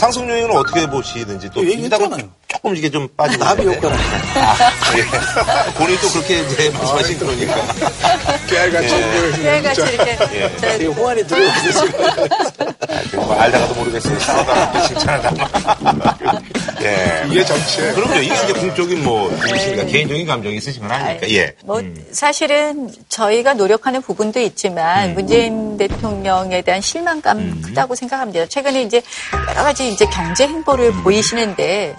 상승 요인은 어떻게 보시는지 또 얘기했잖아요. 이따가 조금 이게 좀 빠지고 나비 있는데. 효과라. 아, 예. <laughs> 본인이 또 그렇게 이제 말씀하신 거니까. <laughs> 깨알같이 예. 깨알같이 이렇게 <laughs> 예. 저- 지금 호환이 들어오고 지금. 아, 그뭐 알다가도 모르겠어요. 싸우다가 칭찬하다. 예. 이게 정치예요. 그럼요. 이게 이제 공적인 뭐, 이시니까 개인적인 감정이 있으신 건 아니니까. 예. 뭐 사실은 저희가 노력하는 부분도 있지만 문재인 대통령에 대한 실망감 크다고 생각합니다. 최근에 이제 여러 가지 이제 경제 행보를 보이시는데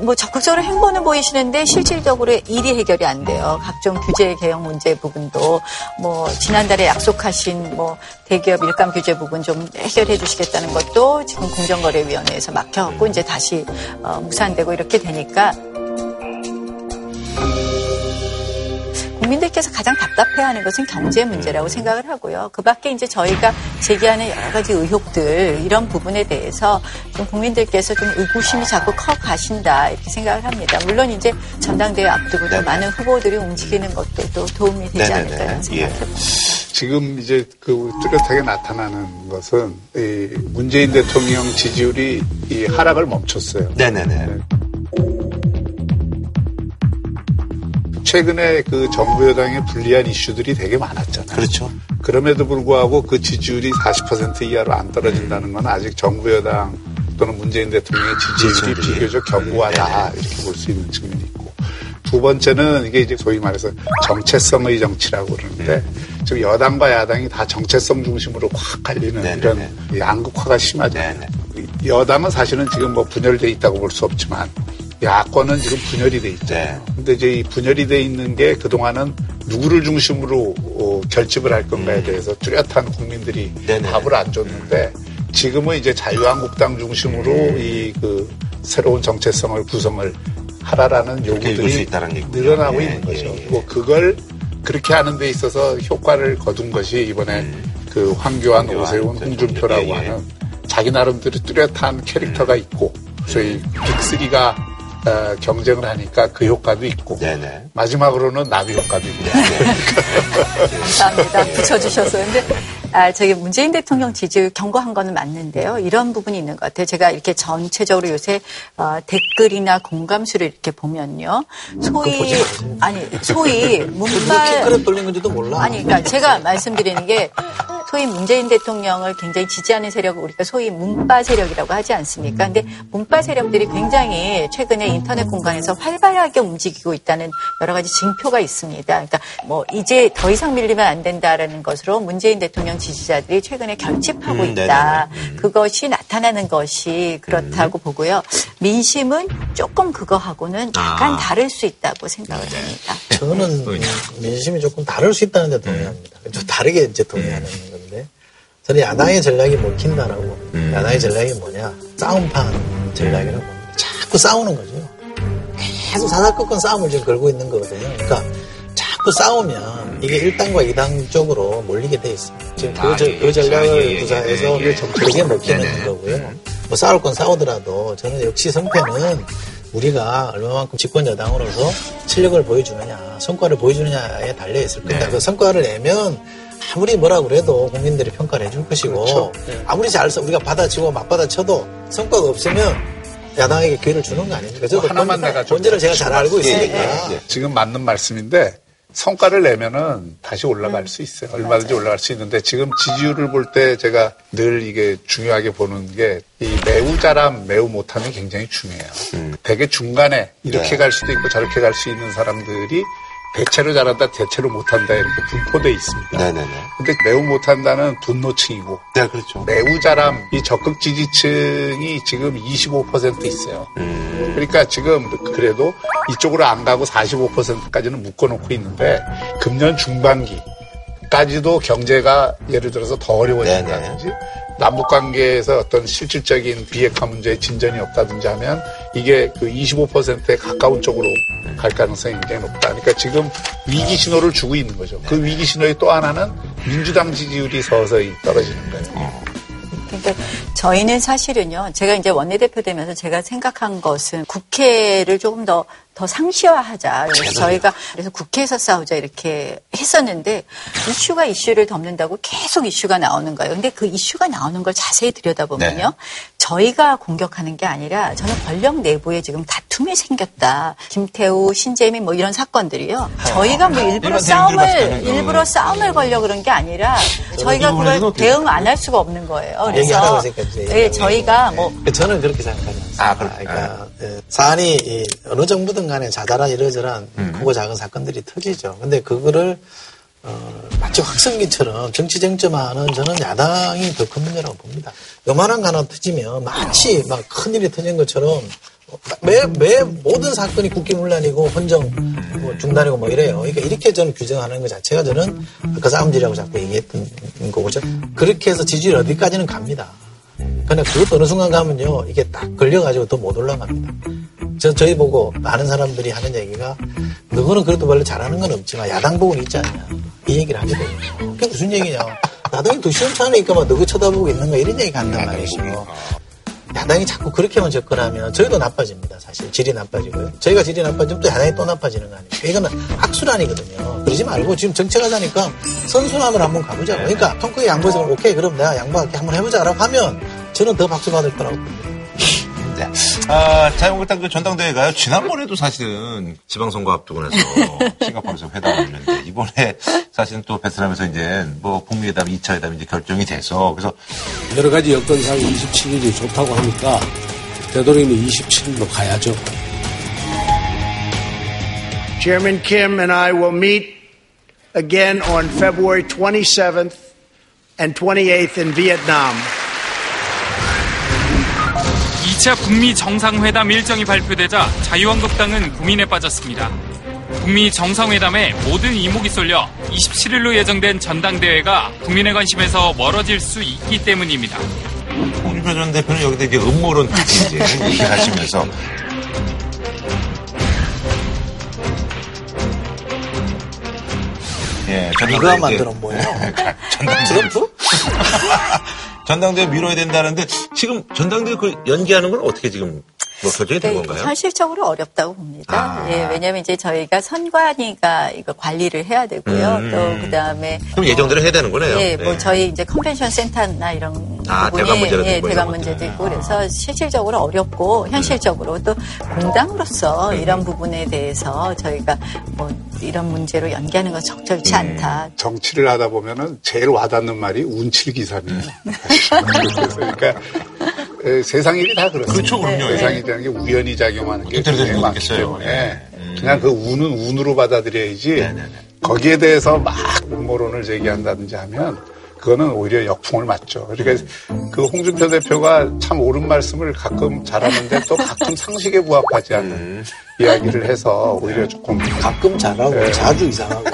뭐 적극적으로 행보는 보이시는데 실질적으로 일이 해결이 안 돼요. 각종 규제 개혁 문제 부분도 뭐 지난달에 약속하신 뭐 대기업 일감 규제 부분 좀 해결해 주시겠다는 것도 지금 공정거래위원회에서 막혀갖고 이제 다시 어, 무산되고 이렇게 되니까 국민들께서 가장 답답해하는 것은 경제 문제라고 생각을 하고요. 그 밖에 이제 저희가 제기하는 여러 가지 의혹들 이런 부분에 대해서 좀 국민들께서 좀 의구심이 자꾸 커 가신다 이렇게 생각을 합니다. 물론 이제 전당대회 앞두고 또 많은 후보들이 움직이는 것도 또 도움이 되지 않을까 이런 예. 생각을 지금 이제 그 뚜렷하게 나타나는 것은 이 문재인 대통령 지지율이 이 하락을 멈췄어요. 네네네. 최근에 그 정부 여당에 불리한 이슈들이 되게 많았잖아요. 그렇죠. 그럼에도 불구하고 그 지지율이 40% 이하로 안 떨어진다는 건 아직 정부 여당 또는 문재인 대통령의 지지율이 지지율이. 비교적 견고하다 이렇게 볼 수 있는 측면이 있고 두 번째는 이게 이제 소위 말해서 정체성의 정치라고 그러는데 지금 여당과 야당이 다 정체성 중심으로 확 갈리는 네네네. 이런 양극화가 심하잖아요. 여당은 사실은 지금 뭐 분열돼 있다고 볼 수 없지만 야권은 지금 분열이 돼 있잖아요. 네. 근데 이제 이 분열이 돼 있는 게 그동안은 누구를 중심으로 어, 결집을 할 건가에 대해서 뚜렷한 국민들이 음. 네네. 답을 안 줬는데 지금은 이제 자유한국당 중심으로 음. 이그 새로운 정체성을 구성을 하라라는 요구들이. 늘어나고 예, 있는 거죠. 예, 예. 뭐 그걸 그렇게 하는 데 있어서 효과를 거둔 것이 이번에 그 황교안, 음. 황교안, 오세훈, 홍준표라고 예, 예. 하는 자기 나름대로 뚜렷한 캐릭터가 있고 저희 빅3가 어, 경쟁을 하니까 그 효과도 있고 네네. 마지막으로는 나비 효과도 있고 감사합니다. 붙여주셔서. 근데, 아, 저기 문재인 대통령 지지율 경고한 거는 맞는데요. 이런 부분이 있는 것 같아요. 제가 이렇게 전체적으로 요새 어, 댓글이나 공감수를 이렇게 보면요. 소위, 아니, 소위 <laughs> 문발. 돌린 건지도 몰라. 아니, 그러니까 제가 말씀드리는 게 소위 문재인 대통령을 굉장히 지지하는 세력을 우리가 소위 문바 세력이라고 하지 않습니까? 근데 문바 세력들이 굉장히 최근에 인터넷 공간에서 활발하게 움직이고 있다는 여러 가지 징표가 있습니다. 그러니까 뭐 이제 더 이상 밀리면 안 된다라는 것으로 문재인 대통령 지지자들이 최근에 결집하고 음, 있다. 그것이 나타나는 것이 그렇다고 보고요. 민심은 조금 그거하고는 약간 아. 다를 수 있다고 생각을 합니다. 저는 민심이 조금 다를 수 있다는 데 동의합니다. 좀 다르게 이제 동의하는 건데 저는 야당의 전략이 먹힌다라고 야당의 전략이 뭐냐 싸움판 전략이라고 봅니다. 자꾸 싸우는 거죠. 계속 사사건건 싸움을 지금 걸고 있는 거거든요. 그러니까 자꾸 싸우면 이게 1당과 2당 쪽으로 몰리게 돼 있습니다. 지금 그, 아, 저- 예, 그 예, 전략을 예, 예, 구사해서 예, 예. 그게 먹히는 네네. 거고요. 뭐 싸울 건 싸우더라도 저는 역시 성패는 우리가 얼마만큼 집권 여당으로서 실력을 보여주느냐, 성과를 보여주느냐에 달려 있을 네. 겁니다. 그 성과를 내면 아무리 뭐라 그래도 국민들이 평가를 해줄 것이고 그렇죠. 네. 아무리 잘 써- 우리가 받아치고 맞받아쳐도 성과가 없으면 야당에게 기회를 주는 거 아닙니까? 저도 하나만 본- 내가 좀 본질을 제가 잘 알고 예, 있으니까. 예, 예. 지금 맞는 말씀인데 성과를 내면은 다시 올라갈 수 있어요. 얼마든지 올라갈 수 있는데 지금 지지율을 볼 때 제가 늘 이게 중요하게 보는 게 이 매우 잘함, 매우 못함이 굉장히 중요해요. 되게 중간에 이렇게 네. 갈 수도 있고 저렇게 갈 수 있는 사람들이 대체로 잘한다, 대체로 못한다 이렇게 분포돼 있습니다. 네네네. 근데 매우 못한다는 분노층이고 네, 그렇죠. 매우 잘함 이 적극 지지층이 지금 25% 있어요. 그러니까 지금 그래도 이쪽으로 안 가고 45%까지는 묶어놓고 있는데 금년 중반기 까지도 경제가 예를 들어서 더 어려워진다든지 남북 관계에서 어떤 실질적인 비핵화 문제에 진전이 없다든지 하면 이게 그 25%에 가까운 쪽으로 갈 가능성이 굉장히 높다. 그러니까 지금 위기 신호를 주고 있는 거죠. 그 위기 신호의 또 하나는 민주당 지지율이 서서히 떨어지는 거예요. 그러니까 저희는 사실은요, 제가 이제 원내대표 되면서 제가 생각한 것은 국회를 조금 더, 더 상시화하자. 그래서 저희가 그래서 국회에서 싸우자 이렇게 했었는데 이슈가 이슈를 덮는다고 계속 이슈가 나오는 거예요. 근데 그 이슈가 나오는 걸 자세히 들여다보면요. 저희가 공격하는 게 아니라 저는 권력 내부에 지금 다툼이 생겼다. 김태우, 신재민 뭐 이런 사건들이요. 저희가 뭐 일부러 싸움을, 일부러 싸움을 걸려 그런 게 아니라 저희가 그걸 대응 안 할 수가 없는 거예요. 얘기하라고 그래서 예, 저희가 뭐 저는 그렇게 생각하지 않습니다. 아, 그렇- 그러니까 예, 사안이 이 어느 정부든 간에 자잘한 이러저러한 음. 크고 작은 사건들이 터지죠. 근데 그거를 어, 마치 확성기처럼 정치 쟁점화는 저는 야당이 더 큰 문제라고 봅니다. 요만한 거 하나 터지면 마치 막 큰일이 터진 것처럼 매, 매 모든 사건이 국기문란이고 헌정 뭐 중단이고 뭐 이래요. 그러니까 이렇게 저는 규정하는 것 자체가 저는 그 싸움질이라고 자꾸 얘기했던 거고 저- 그렇게 해서 지지율 어디까지는 갑니다. 근데 그것도 어느 순간 가면요 이게 딱 걸려가지고 더 못 올라갑니다. 저 저희 보고 많은 사람들이 하는 얘기가 너는 그래도 별로 잘하는 건 없지만 야당 복은 있지 않냐 이 얘기를 하거든요. 그게 무슨 얘기냐? 야당이 더 시원찮으니까 막 너그 쳐다보고 있는 거 이런 얘기 한단 말이죠. 야당이 자꾸 그렇게만 접근하면 저희도 나빠집니다. 사실 질이 나빠지고요. 저희가 질이 나빠지면 또 야당이 또 나빠지는 거 아닙니까? 이거는 악순환이거든요. 그러지 말고 지금 정책하자니까 선순환을 한번 가보자고. 그러니까 통크에 양보해서 오케이 그럼 내가 양보할게 한번 해보자라고 하면 저는 더 박수 받을 거라고. 네. 아, 자유한국당 그 전당대회가요. 지난번에도 사실은 지방선거 앞두고 나서 싱가포르에서 회담을 했는데 이번에 사실은 또 베트남에서 이제 뭐 북미 회담 2차 회담이 이제 결정이 돼서 그래서 여러 가지 여건상 27일이 좋다고 하니까 되도록이면 27일로 가야죠. Chairman Kim and I will meet again on February 27th and 28th in Vietnam. 2차 북미 정상회담 일정이 발표되자 자유한국당은 고민에 빠졌습니다. 북미 정상회담에 모든 이목이 쏠려 27일로 예정된 전당대회가 국민의 관심에서 멀어질 수 있기 때문입니다. 홍준표 전 대표는 여기다 이제 음모론 이제 얘기를 하시면서 예, 이거 한 이제- 만들어 뭐예요? 전당대회. 트럼프? <laughs> 전당대회 미뤄야 된다는데 지금 전당대회 그 연기하는 건 어떻게 지금 뭐 결정이 된 네, 건가요? 현실적으로 어렵다고 봅니다. 아. 예, 왜냐하면 이제 저희가 선관위가 이거 관리를 해야 되고요. 음. 또 그다음에 그럼 예정대로 해야 되는 거네요. 예, 뭐 네. 저희 이제 컨벤션 센터나 이런 아, 부분이 대관 문제도 예, 있고 대관 문제도. 있고 그래서 실질적으로 어렵고 현실적으로 또 공당으로서 음. 이런 부분에 대해서 저희가 뭐 이런 문제로 연기하는 건 적절치 음. 않다. 정치를 하다 보면은 제일 와닿는 말이 운칠기삼이에요. <laughs> 그러니까 에, 세상 일이 다 그렇습니다. 그렇죠, 그럼요. 세상 예. 일이라는 게 우연히 작용하는 게 굉장히 많기. 때문에 그냥 그 운은 운으로 받아들여야지 거기에 대해서 막 음모론을 제기한다든지 하면 그거는 오히려 역풍을 맞죠. 그러니까 그 홍준표 대표가 참 옳은 말씀을 가끔 잘하는데 또 가끔 상식에 부합하지 않는 이야기를 해서 오히려 조금 가끔 잘하고 네. 자주 이상하고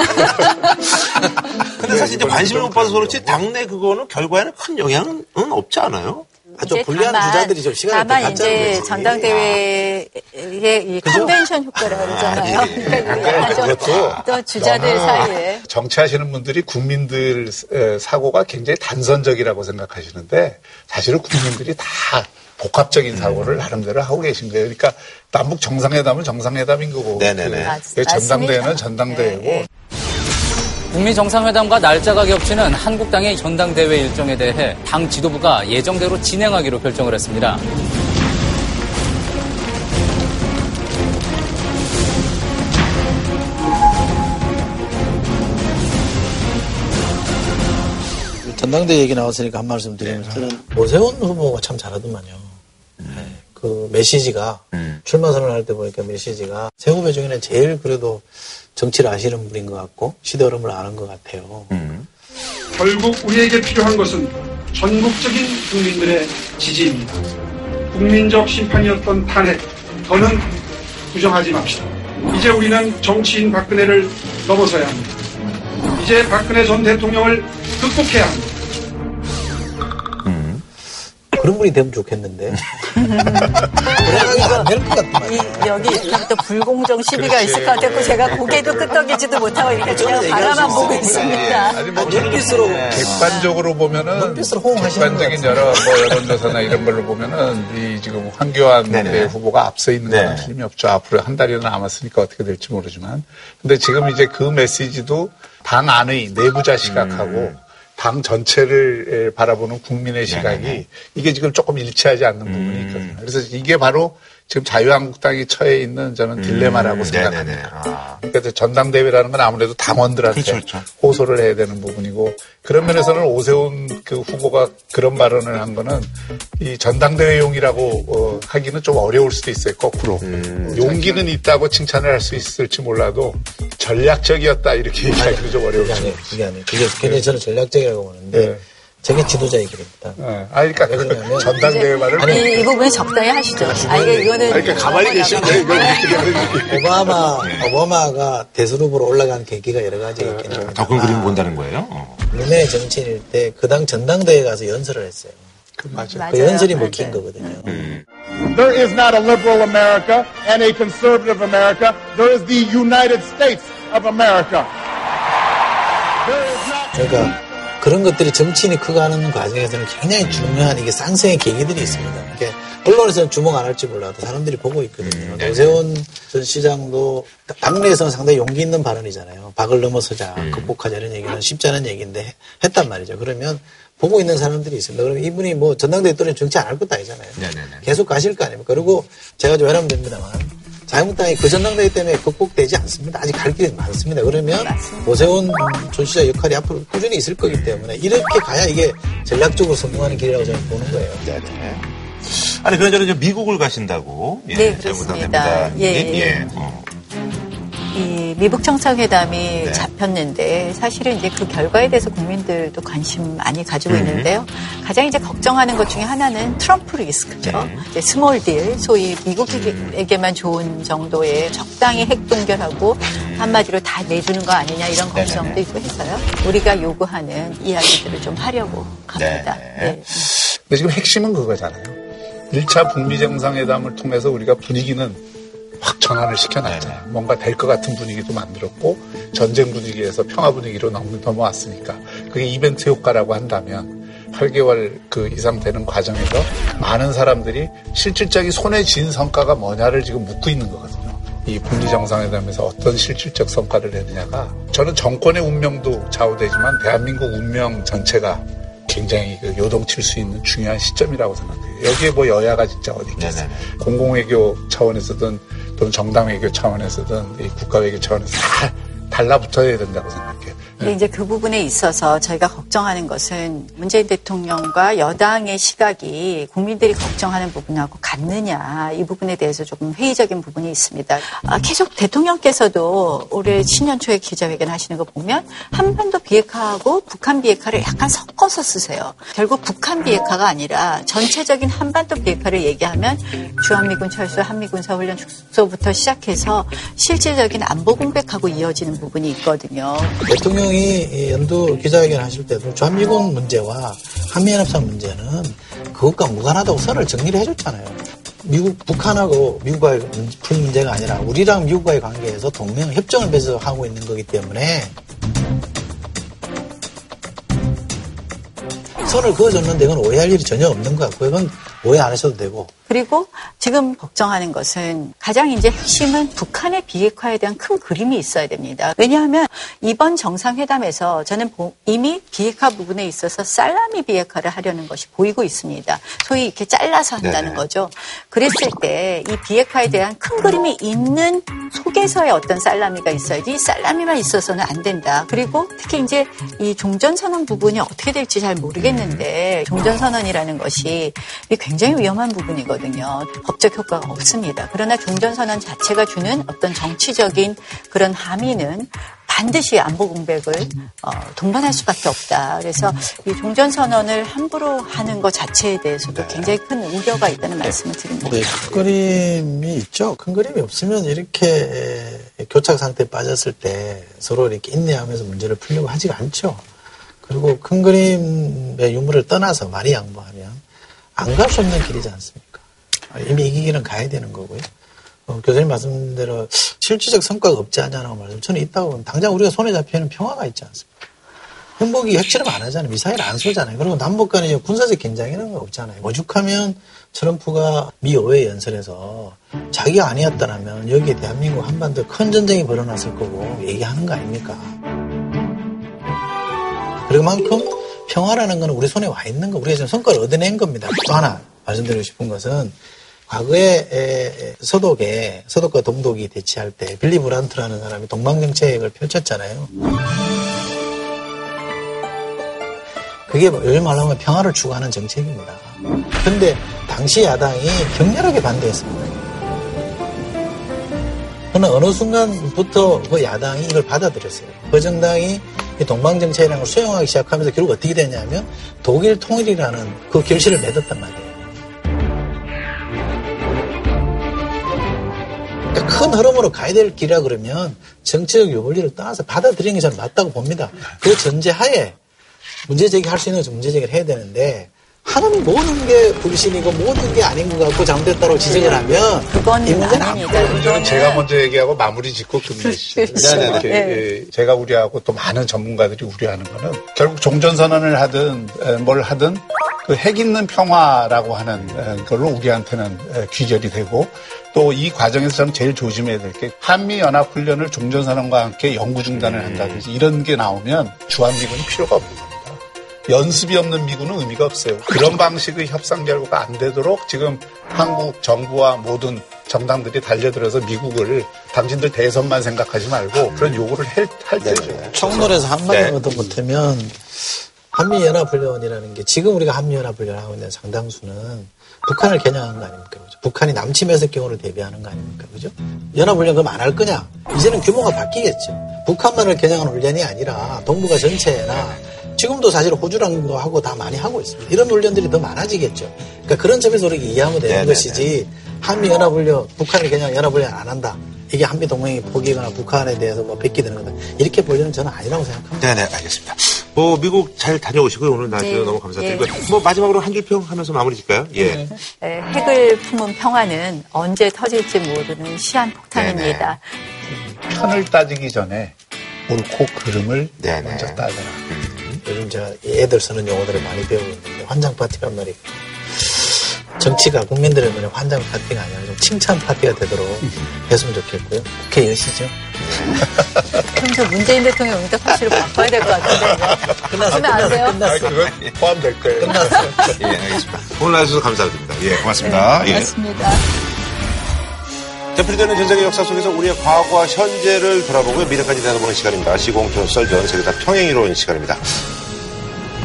근데 사실 이제 관심을 못 받아서 그렇지 당내 그거는 결과에는 큰 영향은 없지 않아요? 아주 불리한 다만- 주자들이 좀 시간을 더 다만 이제. 전당대회의 이? 컨벤션 효과라 그러잖아요. 아, 예. 그러니까 그것도 또 주자들 사이에 정치하시는 분들이 국민들 에, 사고가 굉장히 단선적이라고 생각하시는데 사실은 국민들이 다 복합적인 사고를 나름대로 하고 계신 거예요. 그러니까 남북 정상회담은 정상회담인 거고 네네네. 그 전당대회는. 전당대회고 북미 정상회담과 날짜가 겹치는 한국당의 전당대회 일정에 대해 당 지도부가 예정대로 진행하기로 결정을 했습니다. 전당대회 얘기 나왔으니까 한 말씀 드리면 네, 저는 오세훈 후보가 참 잘하더만요. 네, 그 메시지가 음. 출마 선언할 때 보니까 메시지가 세후배 중에는 제일 그래도 정치를 아시는 분인 것 같고 시대 흐름을 아는 것 같아요. 결국 우리에게 필요한 것은 전국적인 국민들의 지지입니다. 국민적 심판이었던 탄핵, 더는 부정하지 맙시다. 이제 우리는 정치인 박근혜를 넘어서야 합니다. 이제 박근혜 전 대통령을 극복해야 합니다. 그런 분이 되면 좋겠는데. 이, 여기 이때부터 불공정 시비가 있을 것 같았고 제가 고개도 끄덕이지도 못하고 이렇게 그냥 바라만 보고 있습니다. 아니 뭐 눈빛으로 객관적으로 보면은 눈빛으로 호응하시는 객관적인 여러 뭐 여론조사나 이런 걸로 보면은 이 지금 황교안 네, 후보가 앞서 있는 건 틀림이 없죠. 앞으로 한 달이나 남았으니까 어떻게 될지 모르지만. 근데 지금 이제 그 메시지도 당 안의 내부자 시각하고 당 전체를 바라보는 국민의 시각이 이게 지금 조금 일치하지 않는 부분이 있거든요. 그래서 이게 바로 지금 자유한국당이 처해 있는 저는 딜레마라고 생각합니다. 그러니까 전당대회라는 건 아무래도 당원들한테 호소를 해야 되는 부분이고 그런 면에서는 오세훈 그 후보가 그런 발언을 한 거는 이 전당대회용이라고 어, 하기는 좀 어려울 수도 있어요. 거꾸로 용기는 있다고 칭찬을 할 수 있을지 몰라도 전략적이었다 이렇게 얘기하기도 좀 어려울 수 있어요. 그게 아니에요. 그게 굉장히 저는 전략적이라고 보는데 네. 저게 지도자의 길입니다. 아, 그러니까 그 전당대회 말을 이, 이 부분은 적당히 하시죠. 아, 이게 이거는. 그러니까 가만히 계시면 돼요. 이걸 하는지. 오바마, 오바마가 대선 후보로 올라간 계기가 여러 가지 합니다. 더큰 그림 본다는 거예요? 어. 민의 정치인일 때 그 당 전당대회 가서 연설을 했어요. 그 맞아. 그 연설이 먹힌 거거든요. There is not a liberal America and a conservative America. There is the United States of America. 그러니까 그런 것들이 정치인이 커가는 과정에서는 굉장히 중요한 이게 쌍성의 계기들이 있습니다. 이렇게 언론에서는 주목 안 할지 몰라도 사람들이 보고 있거든요. 노세훈 전 시장도 당내에서는 상당히 용기 있는 발언이잖아요. 박을 넘어서자, 극복하자 이런 얘기는 쉽지 않은 얘기인데 했단 말이죠. 그러면 보고 있는 사람들이 있습니다. 그러면 이분이 뭐 전당대회 또는 정치 안 할 것도 아니잖아요. 계속 가실 거 아닙니까? 그리고 제가 좀 외람됩니다만 자유한국당이 그 전당대회 때문에 극복되지 않습니다. 아직 갈 길이 많습니다. 그러면 오세훈 전 시장 역할이 앞으로 꾸준히 있을 거기 때문에 이렇게 가야 이게 전략적으로 성공하는 길이라고 저는 보는 거예요. 아니 그나저나 이제 미국을 가신다고. 예, 네, 잘못하면 그렇습니다. 됩니다. 예, 예. 어. 이 미북 정상회담이 네. 잡혔는데 사실은 이제 그 결과에 대해서 국민들도 관심 많이 가지고 음. 있는데요. 가장 이제 걱정하는 것 중에 하나는 트럼프 리스크죠. 네. small deal, 소위 미국에게만 좋은 정도의 적당히 핵 동결하고 한마디로 다 내주는 거 아니냐 이런 음. 네네네. 걱정도 있고 해서요. 우리가 요구하는 이야기들을 좀 하려고 갑니다. 네. 근데 지금 핵심은 그거잖아요. 1차 북미 정상회담을 통해서 우리가 분위기는 확 전환을 시켜놨잖아요. 뭔가 될 것 같은 분위기도 만들었고 전쟁 분위기에서 평화 분위기로 넘- 넘어왔으니까 그게 이벤트 효과라고 한다면 8개월 그 이상 되는 과정에서 많은 사람들이 실질적인 손에 쥔 성과가 뭐냐를 지금 묻고 있는 거거든요. 이 북미 정상회담에서 어떤 실질적 성과를 내느냐가 저는 정권의 운명도 좌우되지만 대한민국 운명 전체가 굉장히 그 요동칠 수 있는 중요한 시점이라고 생각해요. 여기에 뭐 여야가 진짜 어디 있겠어요. 공공외교 차원에서든 또는 정당 외교 차원에서든 이 국가 외교 차원에서 다 달라붙어야 된다고 생각해요. 근데 이제 그 부분에 있어서 저희가 걱정하는 것은 문재인 대통령과 여당의 시각이 국민들이 걱정하는 부분하고 같느냐 이 부분에 대해서 조금 회의적인 부분이 있습니다. 아, 계속 대통령께서도 올해 신년 초에 기자회견 하시는 거 보면 한반도 비핵화하고 북한 비핵화를 약간 섞어서 쓰세요. 결국 북한 비핵화가 아니라 전체적인 한반도 비핵화를 얘기하면 주한미군 철수, 한미군사 훈련 축소부터 시작해서 실질적인 안보 공백하고 이어지는 부분이 있거든요. 대통령 이이 연두 기자회견 하실 때도 주한미군 문제와 한미연 합상 문제는 그것과 무관하다고 선을 정리를 해줬잖아요. 미국, 북한하고 미국과의 풀 문제가 아니라 우리랑 미국과의 관계에서 동맹 협정을 맺어 하고 있는 거기 때문에 선을 그어줬는데 이건 오해할 일이 전혀 없는 것 같고 이건 오해 안 하셔도 되고 그리고 지금 걱정하는 것은 가장 이제 핵심은 북한의 비핵화에 대한 큰 그림이 있어야 됩니다. 왜냐하면 이번 정상회담에서 저는 이미 비핵화 부분에 있어서 살라미 비핵화를 하려는 것이 보이고 있습니다. 소위 이렇게 잘라서 한다는 네네. 거죠. 그랬을 때 이 비핵화에 대한 큰 그림이 있는 속에서의 어떤 살라미가 있어야지 이 살라미만 있어서는 안 된다. 그리고 특히 이제 이 종전선언 부분이 어떻게 될지 잘 모르겠는데 종전선언이라는 것이 굉장히 위험한 부분이거든요. 법적 효과가 없습니다. 그러나 종전선언 자체가 주는 어떤 정치적인 그런 함의는 반드시 안보 공백을 어, 동반할 수밖에 없다. 그래서 이 종전 선언을 함부로 하는 것 자체에 대해서도 굉장히 큰 우려가 있다는 말씀을 드립니다. 네, 큰 그림이 있죠. 큰 그림이 없으면 이렇게 에, 교착 상태에 빠졌을 때 서로 이렇게 인내하면서 문제를 풀려고 하지가 않죠. 그리고 큰 그림의 유무를 떠나서 많이 양보하면 안 갈 수 없는 길이지 않습니까? 이미 이기기는 가야 되는 거고요. 어, 교수님 말씀대로 실질적 성과가 없지 않냐고 말씀. 저는 있다고 당장 우리가 손에 잡히는 평화가 있지 않습니까? 행복이 핵실험 안 하잖아요. 미사일 안 쏘잖아요. 그리고 남북 간에 군사적 긴장이라는 거 없잖아요. 오죽하면 트럼프가 미 의회 연설에서 자기가 아니었다면 여기에 대한민국 한반도 큰 전쟁이 벌어났을 거고 얘기하는 거 아닙니까? 그만큼 평화라는 거는 우리 손에 와 있는 거, 우리가 지금 성과를 얻어낸 겁니다. 또 하나 말씀드리고 싶은 것은 과거에 에, 서독에 서독과 동독이 대치할 때 빌리 브란트라는 사람이 동방정책을 펼쳤잖아요. 그게 열 말하면 평화를 추구하는 정책입니다. 근데 당시 야당이 격렬하게 반대했습니다. 그러나 어느 순간부터 그 야당이 이걸 받아들였어요. 그 정당이 이 동방정책이라는 걸 수용하기 시작하면서 결국 어떻게 됐냐면 독일 통일이라는 그 결실을 맺었단 말이에요. 그러니까 큰 흐름으로 가야 될 길이라 그러면 정치적 유불리를 떠나서 받아들이는 게 저는 맞다고 봅니다. 그 전제하에 문제 제기할 수 있는 문제 제기를 해야 되는데 하는 모든 게 불신이고 모든 게 아닌 것 같고 잘못됐다고 지적을 하면 그건 이 문제는 안 아닙니다. 제가 먼저 얘기하고 마무리 짓고 금리 씨. 네네네. 이렇게, 네. 예, 제가 우려하고 또 많은 전문가들이 우려하는 거는 결국 종전선언을 하든 에, 뭘 하든 그 핵 있는 평화라고 하는 에, 걸로 우리한테는 에, 귀결이 되고 또 이 과정에서 저는 제일 조심해야 될 게 한미 연합 훈련을 종전선언과 함께 영구 중단을 한다든지 이런 게 나오면 주한미군이 필요가 없는 겁니다. 연습이 없는 미군은 의미가 없어요. 그런 방식의 협상 결과가 안 되도록 지금 한국 정부와 모든 정당들이 달려들어서 미국을 당신들 대선만 생각하지 말고 그런 요구를 할, 할 때죠. 총론에서 한마디 네. 얻어 못하면 한미연합훈련이라는 게 지금 우리가 한미연합훈련을 하고 있는 상당수는 북한을 겨냥한 거 아닙니까? 그죠? 북한이 남침해서 경우를 대비하는 거 아닙니까? 그죠? 연합훈련 그럼 안 할 거냐? 이제는 규모가 바뀌겠죠. 북한만을 겨냥한 훈련이 아니라 동북아 전체나 지금도 사실 호주랑도 하고 다 많이 하고 있습니다. 이런 훈련들이 더 많아지겠죠. 그러니까 그런 점에서 우리가 이해하면 되는 네네네. 것이지 한미연합훈련, 북한을 그냥 연합훈련 안 한다. 이게 한미동맹이 포기거나 북한에 대해서 뭐 베끼드는 거다. 이렇게 보려는 저는 아니라고 생각합니다. 네네, 알겠습니다. 뭐, 미국 잘 다녀오시고요. 오늘 나와주셔서 네. 너무 감사드리고요. 뭐, 마지막으로 한 줄 평 하면서 마무리 질까요? 예. 에, 핵을 품은 평화는 언제 터질지 모르는 시한폭탄입니다. 편을 따지기 전에 옳고 그름을 먼저 따져라. 요즘 제가 애들 쓰는 용어들을 많이 배우고 있는데 환장 파티란 말이 정치가 국민들의 눈에 환장 파티가 아니라 좀 칭찬 파티가 되도록 했으면 좋겠고요. 국회 여시죠. 그럼 저 문재인 대통령 응답하시로 바꿔야 될 것 같은데. <laughs> 끝났어, 돼요? 아니, 그건 포함될 거예요. 끝났어요. <laughs> 예, 알겠습니다. 오늘 나와주셔서 감사드립니다. 예, 고맙습니다. 예. 고맙습니다. 되풀이되는 전쟁의 역사 속에서 우리의 과거와 현재를 돌아보고 미래까지 내다보는 시간입니다. 시공전 썰전 세계사 평행이론 시간입니다.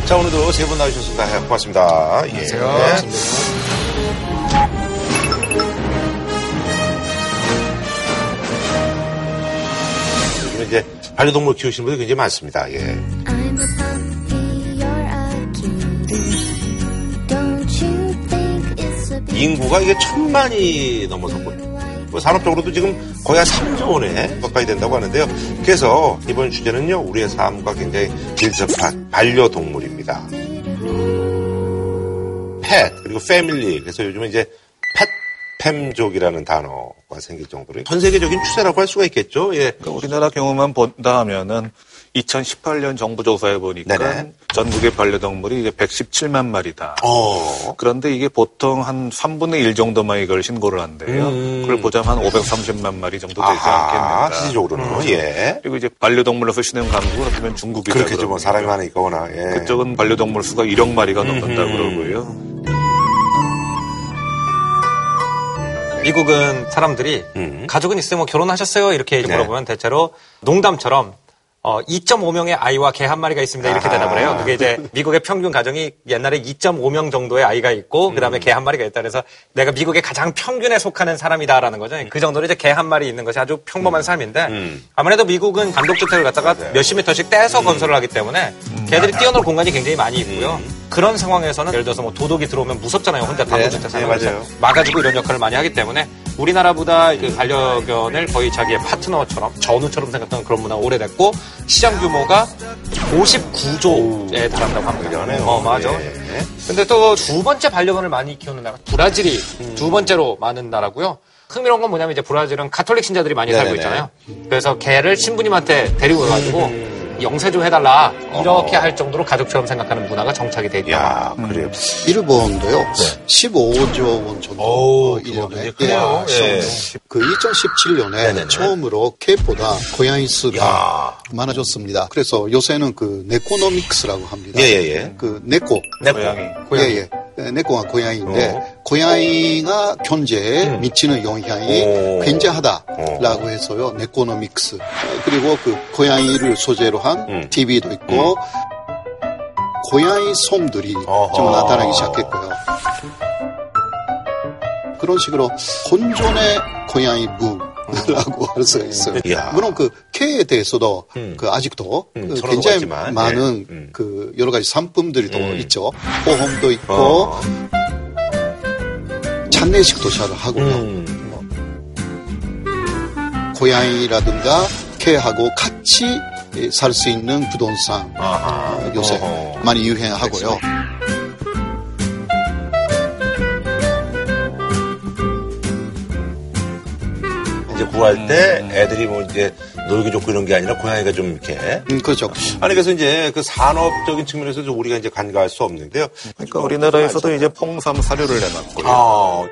자, 오늘도 세 분 나와주셨습니다. 고맙습니다. 예. 안녕하세요. 요즘 이제 반려동물 키우시는 분들이 굉장히 많습니다. 예. 인구가 이게 천만이 넘어섰고 뭐 산업적으로도 지금 거의 한 3조 원에 가까이 된다고 하는데요. 그래서 이번 주제는요, 우리의 삶과 굉장히 밀접한 반려동물입니다. 펫, 그리고 패밀리. 그래서 요즘은 이제 펫 팸족이라는 단어가 생길 정도로 전 세계적인 추세라고 할 수가 있겠죠. 예. 그러니까 우리나라 경우만 본다 하면은 2018년 정부 조사에 보니까 네네. 전국의 반려동물이 이제 117만 마리다. 어. 그런데 이게 보통 한 3분의 1 정도만 이걸 신고를 한대요. 음. 그걸 보자면 한 530만 마리 정도 되지 아하, 않겠는가. 실질적으로는, 예. 그리고 이제 반려동물로서 쓰는 강국은 어쩌면 중국이다. 그렇겠죠. 뭐. 사람이 많으니까 워낙. 예. 그쪽은 반려동물 수가 1억 마리가 넘는다 음. 그러고요. 미국은 사람들이 가족은 있으면 뭐 결혼하셨어요? 이렇게 네. 물어보면 대체로 농담처럼 어, 2.5명의 아이와 개 한 마리가 있습니다. 이렇게. 대답을 해요. 그게 이제 미국의 평균 가정이 옛날에 2.5명 정도의 아이가 있고 그다음에 개한 마리가 있다. 그래서 내가 미국의 가장 평균에 속하는 사람이다라는 거죠. 그 정도로 이제 개 한 마리 있는 것이 아주 평범한 삶인데 아무래도 미국은 단독 주택을 갖다가 몇십 미터씩 떼서 건설을 하기 때문에 개들이 뛰어놀 공간이 굉장히 많이 있고요. 그런 상황에서는 예를 들어서 뭐 도둑이 들어오면 무섭잖아요. 혼자 단독 주택 사는 네, 거죠. 맞아요. 막아주고 이런 역할을 많이 하기 때문에 우리나라보다 그 반려견을 거의 자기의 파트너처럼 전우처럼 생각하는 그런 문화가 오래됐고 시장 규모가 59조에 달한다고 합니다. 어, 맞아. 예. 근데 또 두 번째 반려견을 많이 키우는 나라 브라질이 두 번째로 많은 나라고요. 흥미로운 건 뭐냐면 이제 브라질은 가톨릭 신자들이 많이 살고 네네네. 있잖아요. 그래서 개를 신부님한테 데리고 가가지고 영세 좀 해달라 이렇게 할 정도로 가족처럼 생각하는 문화가 정착이 돼 있다. 그래요. 일본도요. 15조 원 정도 어, 그거 1년에 굉장히 크네요. 예. 그 2017년에 처음으로 캣보다 고양이 수가 많아졌습니다. 그래서 요새는 그 네코노믹스라고 합니다. 예, 예, 예. 그 네코. 네코. 고양이. 예, 예. 예, 네코가 고양이인데 고양이가 경제에 미치는 영향이 오. 굉장하다라고 해서요. 네코노믹스. 어, 그리고 그 고양이를 소재로 한 TV도 있고 고양이 솜들이 좀 나타나기 시작했고요. 그런 식으로 혼존의 고양이 부 라고 할 수가 있어요. 이야. 물론 그 K에 대해서도 그 아직도 음, 그 굉장히 있지만, 많은 예. 음. 그 여러 가지 상품들이 또 있죠. 보험도 있고 어. 장례식도 잘 하고요. 음. 뭐 고양이라든가 K하고 같이 살 수 있는 부동산 어, 요새 어허. 많이 유행하고요. 이제 구할 때 애들이 뭐 이제 놀기 좋고 이런 게 아니라 고양이가 좀 이렇게. 음, 그렇죠. 아니 그래서 이제 그 산업적인 측면에서 좀 우리가 이제 간과할 수 없는데요. 그러니까 우리나라에서도 이제 퐁삼 사료를 내놨고요. 아,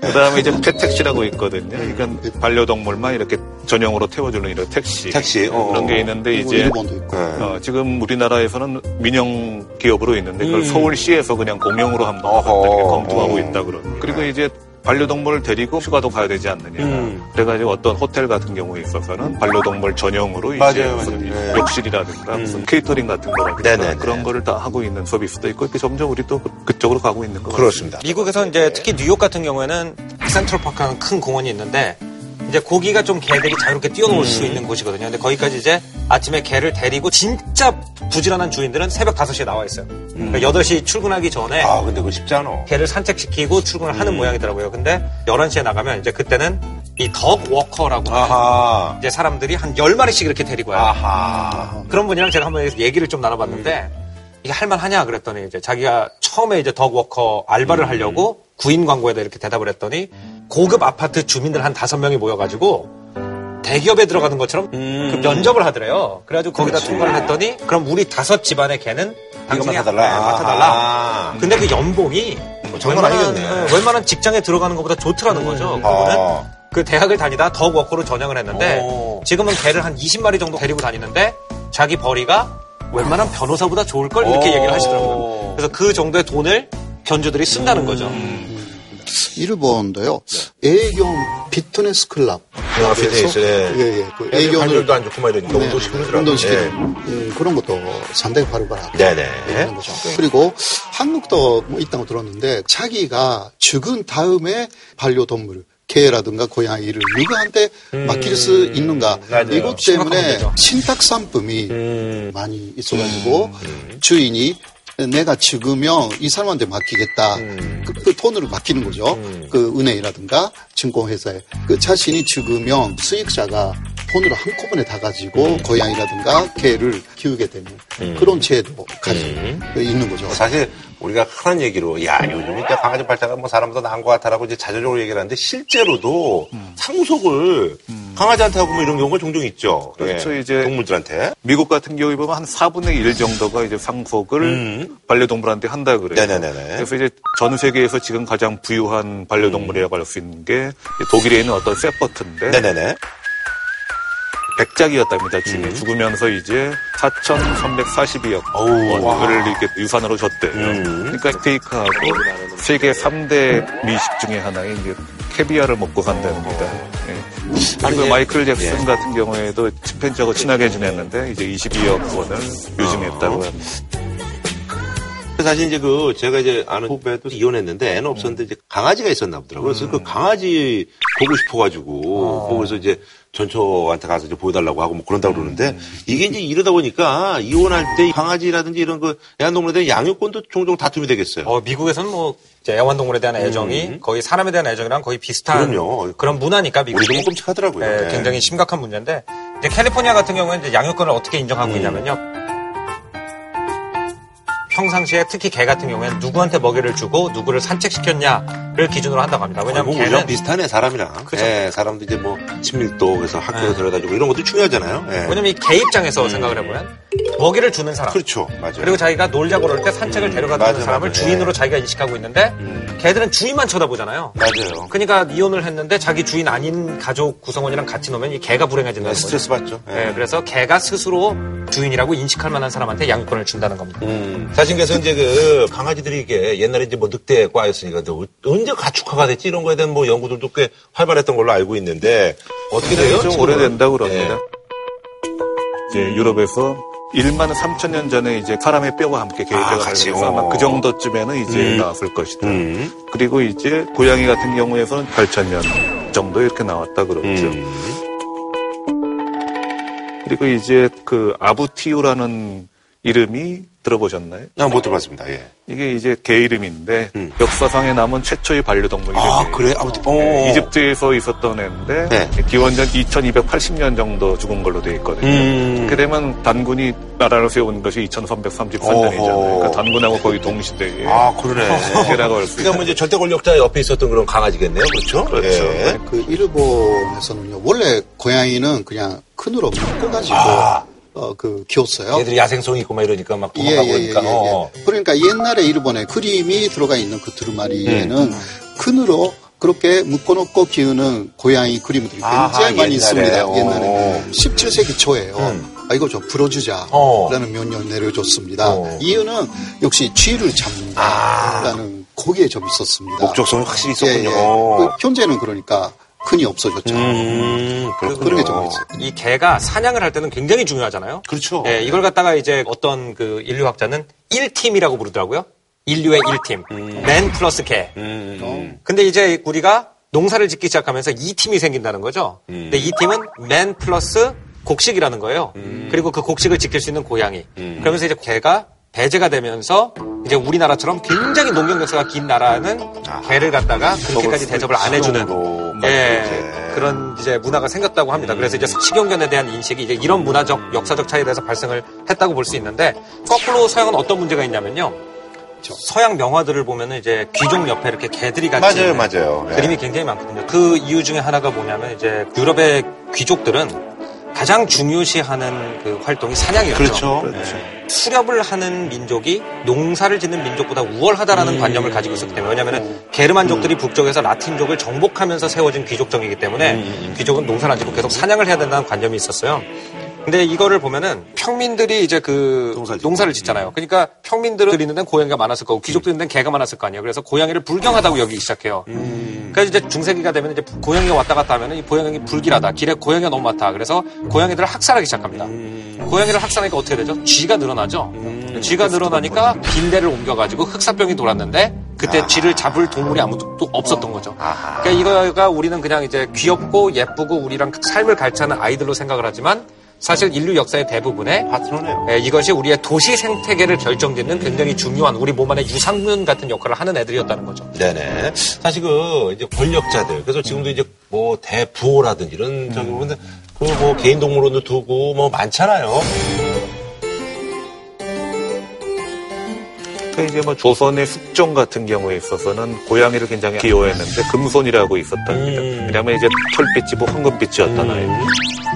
그 다음에 이제 페택시라고 있거든요. 이건 반려동물만 이렇게 전용으로 태워주는 이런 택시, 택시, 어. 그런 게 있는데 그리고 이제 일본도 있고. 어, 지금 우리나라에서는 민영 기업으로 있는데 그걸 음. 서울시에서 그냥 공용으로 한번 검토하고 있다 그러고 그리고 이제 반려동물을 데리고 휴가도 가야 되지 않느냐. 음. 그래가지고 어떤 호텔 같은 경우에 있어서는 반려동물 전용으로 이제 맞아요, 무슨 맞아요. 네. 욕실이라든가 무슨 케이터링 같은 거라든가 네네네. 그런 거를 다 하고 있는 서비스도 있고 이렇게 점점 우리 또 그쪽으로 가고 있는 것 그렇습니다. 미국에서 이제 특히 뉴욕 같은 경우에는 센트럴 파크라는 큰 공원이 있는데 이제 고기가 좀 개들이 자유롭게 뛰어놀 음. 수 있는 곳이거든요. 근데 거기까지 이제 아침에 개를 데리고 진짜 부지런한 주인들은 새벽 5시에 나와 있어요. 그러니까 8시 출근하기 전에 음. 아, 근데 그거 쉽지 않아. 개를 산책시키고 출근을 하는 음. 모양이더라고요. 근데 11시에 나가면 이제 그때는 이 덕 워커라고 아하. 이제 사람들이 한 10마리씩 이렇게 데리고 와요. 아하. 그런 분이랑 제가 한번 얘기를 좀 나눠봤는데 이게 할만하냐 그랬더니 이제 자기가 처음에 이제 덕워커 알바를 하려고 구인 광고에다 이렇게 대답을 했더니 고급 아파트 주민들 한 다섯 명이 모여가지고 대기업에 들어가는 것처럼 그 면접을 하더래요. 그래가지고 거기다 통과를 했더니 그럼 우리 다섯 집안의 개는 당신이 맡아달라? 네, 맡아달라. 아하. 근데 그 연봉이 정말 웬만한, 아니겠네. 어, 웬만한 직장에 들어가는 것보다 좋더라는 거죠. 그분은 아. 그 대학을 다니다 덕 워커로 전향을 했는데 지금은 개를 한 20마리 정도 데리고 다니는데 자기 벌이가 웬만한 변호사보다 좋을 걸 이렇게 오. 얘기를 하시더라고요. 그래서 그 정도의 돈을 견주들이 쓴다는 거죠. 일본도요. 애견 피트니스 클럽. 아, 피트니스, 예. 예, 예. 그 애견 애견을 관절도 안 좋고 막 이러니까 네, 운동시키고 그러더라고요. 운동시키는 예. 음, 그런 것도 상당히 바로바로 네네. 거죠. 그리고 한국도 뭐 있다고 들었는데 자기가 죽은 다음에 반려동물 개라든가 고양이를 누구한테 맡길 수 있는가 음. 맞아요. 이것 때문에 문제죠. 음. 신탁 상품이 많이 있어가지고 주인이 내가 죽으면 이 사람한테 맡기겠다. 음. 그, 그 돈으로 맡기는 거죠. 그 은행이라든가 증권회사에. 그 자신이 죽으면 수익자가 돈으로 한꺼번에 다 가지고 고양이라든가 개를 키우게 되는 그런 제도 가지고 있는 거죠. 사실 우리가 흔한 얘기로 야 요즘 이제 강아지 발자가 뭐 사람보다 나은 것 같아라고 이제 자조적으로 얘기를 하는데 실제로도 상속을 강아지한테 하고 뭐 이런 경우가 종종 있죠. 그렇죠. 예, 이제 동물들한테. 미국 같은 경우에 보면 한 4분의 1 정도가 이제 상속을 반려동물한테 한다 그래요. 음. 네네네네. 그래서 이제 전 세계에서 지금 가장 부유한 반려동물이라고 할 수 있는 게 독일에 있는 어떤 세퍼트인데 네네네. 백작이었답니다. 음. 죽으면서 이제 4,342억 원을 이렇게 유산으로 줬대요. 음. 그러니까 스테이크하고 세계 3대 미식 중에 하나인 이제 캐비아를 먹고 산답니다. 예. 그리고 마이클 잭슨 예. 같은 경우에도 침팬지하고 친하게 지냈는데 이제 22억 원을 유증했다고 어. 합니다. 사실 이제 그 제가 이제 아는 후배도 이혼했는데 애는 없었는데 이제 강아지가 있었나 보더라고요. 그래서 그 강아지 보고 싶어가지고 뭐 그래서 이제 전초한테 가서 이제 보여달라고 하고 뭐 그런다 고 그러는데 이게 이제 이러다 보니까 이혼할 때 강아지라든지 이런 그 애완동물에 대한 양육권도 종종 다툼이 되겠어요. 어, 미국에서는 뭐 이제 애완동물에 대한 애정이 거의 사람에 대한 애정이랑 거의 비슷한 음. 그럼요. 그런 문화니까 미국이 우리도 뭐 끔찍하더라고요. 예, 네. 굉장히 심각한 문제인데 이제 캘리포니아 같은 경우에는 이제 양육권을 어떻게 인정하고 음. 있냐면요. 평상시에 특히 개 같은 경우에는 누구한테 먹이를 주고 누구를 산책시켰냐 를 기준으로 한다고 합니다. 왜냐하면 뭐 개는 비슷하네 사람이랑. 그죠. 예, 사람도 이제 뭐 친밀도 그래서 학교에 네. 데려다주고 이런 것도 중요하잖아요. 예. 왜냐면 이 개 입장에서 생각을 해보면 먹이를 주는 사람 그렇죠, 맞아요. 그리고 자기가 놀자고 그럴 때 산책을 데려가 주는 맞아, 사람을 맞아. 주인으로 예. 자기가 인식하고 있는데 개들은 주인만 쳐다보잖아요. 맞아요. 그러니까 이혼을 했는데 자기 주인 아닌 가족 구성원이랑 같이 놓으면 이 개가 불행해진다는 네, 거죠. 스트레스 받죠. 예. 네, 그래서 개가 스스로 주인이라고 인식할 만한 사람한테 양육권을 준다는 겁니다. 음. 사실 그래서 이제 그 강아지들이 이게 옛날에 이제 뭐 늑대과였으니까 또 언제 가축화가 됐지 이런 거에 대한 뭐 연구들도 꽤 활발했던 걸로 알고 있는데 어떻게 돼요? 좀? 오래된다고 그럽니다. 이제 유럽에서 1만 3천 년 전에 이제 사람의 뼈와 함께 아, 계획되어 같이, 그래서 아마 어. 그 정도쯤에는 이제 음. 나왔을 것이다. 음. 그리고 이제 고양이 같은 경우에서는 8천 년 정도 이렇게 나왔다 그러죠. 음. 그리고 이제 그 아부티우라는 이름이 들어보셨나요? 아, 못 들어봤습니다. 예. 이게 이제 개 이름인데 역사상에 남은 최초의 반려동물 이름이에요. 아, 그래? 아무튼, 어. 네, 이집트에서 있었던 애인데 네. 기원전 2280년 정도 죽은 걸로 돼 있거든요. 음. 그러면 단군이 나라를 세운 것이 2333년이잖아요. 어허. 그러니까 단군하고 거의 동시대에 아, 그러네. 개라고 할수 그러니까 뭐 이제 절대 권력자 옆에 있었던 그런 강아지겠네요. 그렇죠? 그렇죠. 예. 그 일본에서는요 원래 고양이는 그냥 큰으로 묶어 가지고 어, 그 키웠어요. 얘들이 야생성이 있고 막 이러니까 막 예, 도망가고 예, 예, 그러니까. 예, 어. 예. 그러니까 옛날에 일본에 그림이 들어가 있는 그 두루마리에는 음. 큰으로 그렇게 묶어놓고 키우는 고양이 그림들이 굉장히 많이 옛날에. 있습니다. 오. 옛날에 17세기 초에요. 음. 아, 이거 좀 풀어주자. 어. 라는 명령을 내려줬습니다. 어. 이유는 역시 쥐를 아. 잡는다라는 거기에 좀 있었습니다. 목적성이 확실히 있었군요. 예, 예. 그 현재는 그러니까 큰이 없어졌죠. 음, 그렇군요. 그런 게좀 있어요. 이 개가 사냥을 할 때는 굉장히 중요하잖아요. 그렇죠. 예, 이걸 갖다가 이제 어떤 그 인류학자는 1팀이라고 부르더라고요. 인류의 1팀. 맨 플러스 개. 음. 근데 이제 우리가 농사를 짓기 시작하면서 2팀이 생긴다는 거죠. 음. 근데 이 팀은 맨 플러스 곡식이라는 거예요. 그리고 그 곡식을 지킬 수 있는 고양이. 음. 그러면서 이제 개가 배제가 되면서 이제 우리나라처럼 굉장히 농경 역사가 긴 나라는 개를 갖다가 그렇게까지 대접을 안 해주는 예, 그런 이제 문화가 생겼다고 합니다. 그래서 이제 식용견에 대한 인식이 이제 이런 문화적 역사적 차이에 대해서 발생을 했다고 볼 수 있는데 거꾸로 서양은 어떤 문제가 있냐면요. 서양 명화들을 보면은 이제 귀족 옆에 이렇게 개들이 같이 맞아요, 맞아요. 예. 그림이 굉장히 많거든요. 그 이유 중에 하나가 뭐냐면 이제 유럽의 귀족들은 가장 중요시하는 그 활동이 사냥이었죠. 그렇죠. 예. 수렵을 하는 민족이 농사를 짓는 민족보다 우월하다라는 관념을 가지고 있었기 때문에 왜냐하면 게르만족들이 북쪽에서 라틴족을 정복하면서 세워진 귀족정이기 때문에 귀족은 농사를 안 짓고 계속 사냥을 해야 된다는 관념이 있었어요. 근데 이거를 보면은 평민들이 이제 그 농사를, 짓잖아요. 그러니까 평민들은 있는 데는 고양이가 많았을 거고 귀족들 있는 데는 개가 많았을 거 아니에요. 그래서 고양이를 불경하다고 여기기 시작해요. 그래서 이제 중세기가 되면 이제 고양이가 왔다 갔다 하면은 이 고양이 불길하다. 길에 고양이가 너무 많다. 그래서 고양이들을 학살하기 시작합니다. 고양이를 학살하니까 어떻게 되죠? 쥐가 늘어나죠. 쥐가 늘어나니까 빈대를 옮겨가지고 흑사병이 돌았는데 그때 쥐를 잡을 동물이 아무도 또 없었던 거죠. 그러니까 이거가 우리는 그냥 이제 귀엽고 예쁘고 우리랑 삶을 갈취하는 아이들로 생각을 하지만 사실 인류 역사의 대부분에 예, 이것이 우리의 도시 생태계를 결정짓는 굉장히 중요한 우리 몸 안에 유산균 같은 역할을 하는 애들이었다는 거죠. 네네. 사실 그 이제 권력자들 그래서 지금도 이제 뭐 대부호라든지 이런 저기 보면 그뭐 개인 동물원도 두고 뭐 많잖아요. 그러니까 이제 뭐 조선의 숙종 같은 경우에 있어서는 고양이를 굉장히 귀여워했는데 금손이라고 있었답니다. 왜냐하면 이제 털빛이 뭐 황금빛이었잖아요.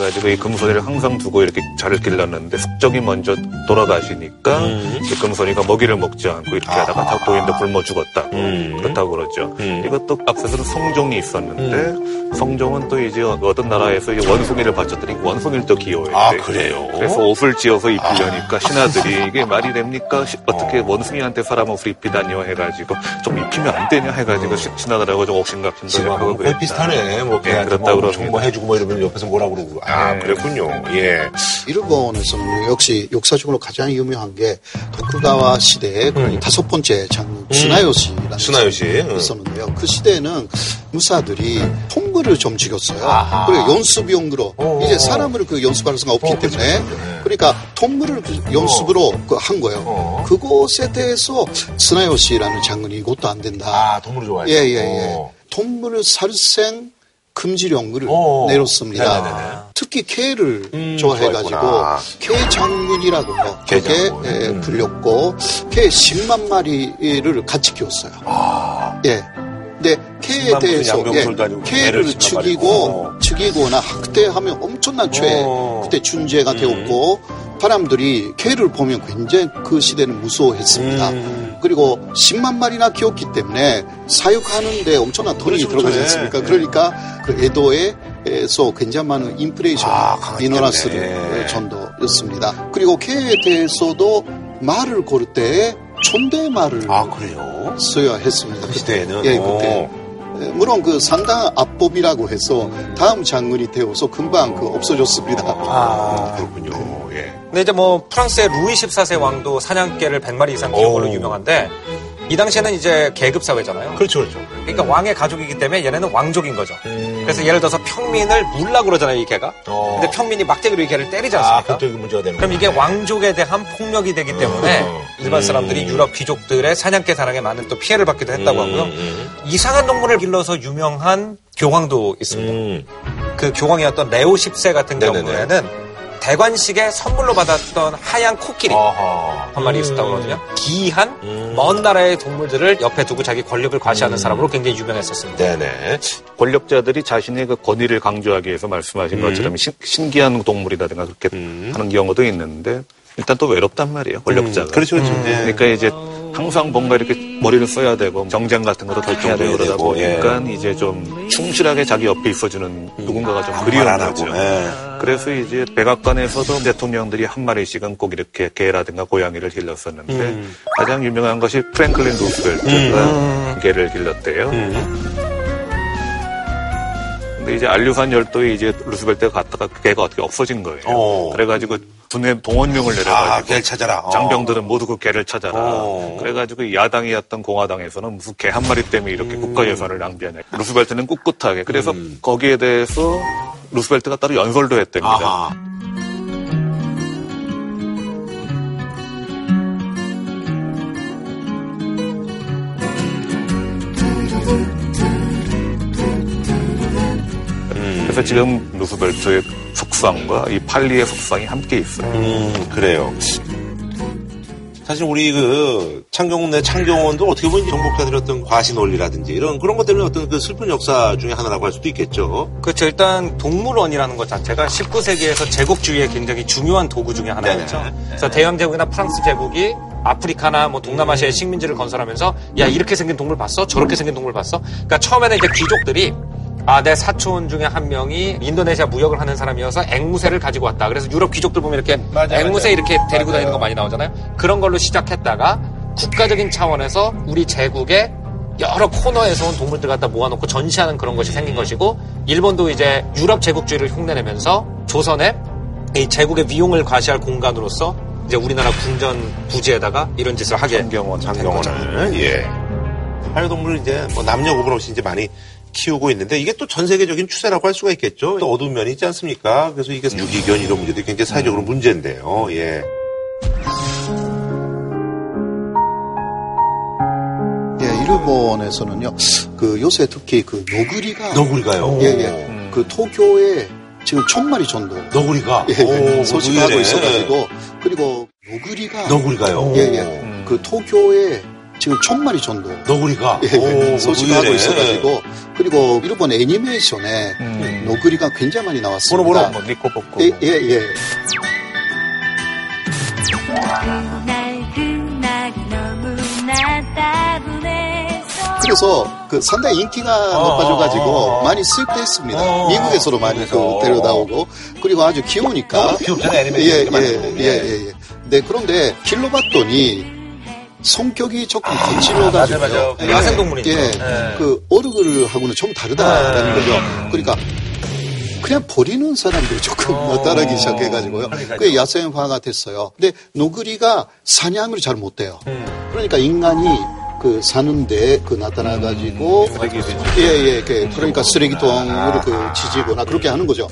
그래가지고 이 금손이를 항상 두고 이렇게 잘 길렀는데 숙종이 먼저 돌아가시니까 이 금손이가 먹이를 먹지 않고 이렇게 하다가 닭도인데 굶어 죽었다고 그렇다고 그러죠. 이것도 앞서서는 성종이 있었는데 성종은 또 이제 어떤 나라에서 이 원숭이를 바쳤더니 원숭이를 또 귀여워했대. 아, 그래요? 그래서 옷을 지어서 입히려니까 신하들이 이게 말이 됩니까? 시- 어떻게 원숭이한테 사람 옷을 입히다니요 해가지고 좀 입히면 안 되냐 해가지고 시- 신하들하고 좀 옥신각신도 하고 거의 비슷하네. 뭐 네, 그렇다고 뭐 그럽니다. 엄청 뭐 해주고 뭐 이러면 옆에서 뭐라 그러고. 아, 그랬군요. 예. 일본에서는 역시 역사적으로 가장 유명한 게 도쿠가와 시대의 그 다섯 번째 장군 스나요시라는 스나요시, 장군이 음. 있었는데요. 그 시대에는 무사들이 통구를 좀 죽였어요. 아하. 그리고 연습용으로 이제 사람을 그 연습할 수가 없기 때문에 그러니까 통구를 그 연습으로 그한 거예요. 그곳에 대해서 스나요시라는 장군이 이것도 안 된다. 아, 동물을 좋아해서. 예, 예, 예. 동물을 살생 금지령을 어. 내렸습니다. 네네네. 특히 개를 음, 좋아해가지고 좋아했구나. 개 장군이라고 개 그렇게. 예, 음. 불렸고 개 10만 마리를 같이 키웠어요. 예. 근데 개에 10만 대해서 개를 개를 10만 죽이고 죽이거나 학대하면 엄청난 죄 어. 그때 준죄가 되었고 사람들이 개를 보면 굉장히 그 시대는 무서워했습니다. 음. 그리고 10만 마리나 키웠기 때문에 사육하는데 엄청난 돈이 그렇죠, 들어가지 그렇죠. 않습니까? 네. 그러니까 그 에도에서 굉장히 많은 인플레이션 아, 미너라스를 때문에. 전도였습니다. 그리고 개에 대해서도 말을 고를 때 존댓말을 아, 그래요? 써야 했습니다. 그 시대에는? 예, 어. 그때. 예, 물론 그 상당 압법이라고 해서 다음 장군이 되어서 금방 그 없어졌습니다. 아, 그렇군요. 예. 근데 이제 뭐 프랑스의 루이 14세 왕도 사냥개를 100마리 이상 키운 걸로 유명한데 이 당시에는 이제 계급 사회잖아요. 그렇죠, 그렇죠. 그러니까 왕의 가족이기 때문에 얘네는 왕족인 거죠. 그래서 예를 들어서 평민을 물라 그러잖아요, 이 개가. 근데 평민이 막대기로 이 개를 때리지 아, 않습니까? 그것도 문제가 되는 그럼 이게 왕족에 대한 폭력이 되기 때문에 일반 사람들이 유럽 귀족들의 사냥개 사랑에 많은 또 피해를 받기도 했다고 하고요. 이상한 동물을 길러서 유명한 교황도 있습니다. 그 교황이었던 레오 10세 같은 네네네. 경우에는 대관식에 선물로 받았던 하얀 코끼리 한 마리 있었다고 그러거든요. 기이한 먼 나라의 동물들을 옆에 두고 자기 권력을 과시하는 사람으로 굉장히 유명했었습니다. 네네. 권력자들이 자신의 그 권위를 강조하기 위해서 말씀하신 음. 것처럼 신, 신기한 동물이라든가 그렇게 하는 경우도 있는데 일단 또 외롭단 말이에요 권력자가. 음, 그렇죠, 그렇죠. 예. 그러니까 이제 항상 뭔가 이렇게 머리를 써야 되고 정쟁 같은 것도 결정해야 되고 그러다 되고, 예. 보니까 이제 좀 충실하게 자기 옆에 있어주는 누군가가 좀 그리운 거죠. 예. 그래서 이제 백악관에서도 대통령들이 한 마리씩은 꼭 이렇게 개라든가 고양이를 길렀었는데 음. 가장 유명한 것이 프랭클린 루스벨트가 개를 길렀대요. 근데 이제 안류산 열도에 이제 루스벨트가 갔다가 그 개가 어떻게 없어진 거예요. 어. 그래가지고 군에 동원령을 아, 내려가지고 개를 찾아라. 어. 장병들은 모두 그 개를 찾아라. 어. 그래가지고 야당이었던 공화당에서는 무슨 개 한 마리 때문에 이렇게 국가 예산을 낭비하냐. 루스벨트는 꿋꿋하게. 그래서 거기에 대해서 루스벨트가 따로 연설도 했답니다. 아하. 그래서 지금 루스벨트의 속상과 이 팔리의 속상이 함께 있어요. 음, 그래요. 사실 우리 그 창경원 내 창경원도 어떻게 보면 정복자들의 어떤 과시 논리라든지 이런 그런 것 때문에 어떤 그 슬픈 역사 중에 하나라고 할 수도 있겠죠. 그렇죠. 일단 동물원이라는 것 자체가 19세기에서 제국주의의 굉장히 중요한 도구 중에 하나였죠. 네네. 그래서 대영 제국이나 프랑스 제국이 아프리카나 뭐 동남아시아의 식민지를 건설하면서 야 이렇게 생긴 동물 봤어? 저렇게 생긴 동물 봤어? 그러니까 처음에는 이제 귀족들이 아, 내 사촌 중에 한 명이 인도네시아 무역을 하는 사람이어서 앵무새를 가지고 왔다. 그래서 유럽 귀족들 보면 이렇게 앵무새 이렇게 데리고 다니는 거 많이 나오잖아요. 그런 걸로 시작했다가 국가적인 차원에서 우리 제국의 여러 코너에서 온 동물들 갖다 모아놓고 전시하는 그런 것이 생긴 것이고 일본도 이제 유럽 제국주의를 흉내내면서 조선에 이 제국의 위용을 과시할 공간으로서 이제 우리나라 궁전 부지에다가 이런 짓을 하게 장경원, 장경원을 예. 반려동물을 이제 뭐 남녀 구분 없이 이제 많이 키우고 있는데 이게 또 전 세계적인 추세라고 할 수가 있겠죠. 또 어두운 면이 있지 않습니까? 그래서 이게 유기견 이런 문제도 굉장히 사회적으로 문제인데요. 예. 예, 일본에서는요, 그 요새 특히 그 노구리가. 노구리가요? 예, 예. 그 도쿄에 지금 천 마리 정도. 노구리가? 예, 예. 오, <laughs> 소식하고. 있어가지고. 그리고 노구리가. 노구리가요? 예, 예. 그 도쿄에 지금 천 마리 정도. 노구리가? 예, 예. 오, 소식하고. 있어가지고. 그리고 일본 애니메이션에 노구리가 굉장히 많이 나왔습니다. 보노 뭐 니코 뽑고 예, 예, 예. 그래서 그 상당히 인기가 높아져가지고 많이 쓸데있습니다. 미국에서도 많이 그 데려다오고 그리고 아주 귀여우니까. 귀엽잖아요, 예, 애니메이션 예, 이렇게 만들고. 예, 예, 예. 네, 그런데 길로 봤더니 성격이 조금 거칠어가지고. 맞아요, 맞아요. 그 야생동물이니까. 예, 네. 그 어르글하고는 좀 다르다라는 거죠. 그러니까 그냥 버리는 사람들이 조금 나타나기 시작해가지고요. 그게 야생화가 됐어요. 근데 노그리가 사냥을 잘 못해요. 그러니까 인간이 그 사는데 그 나타나가지고 예예 그 그러니까 쓰레기통으로 그 지지거나 그렇게 하는 거죠.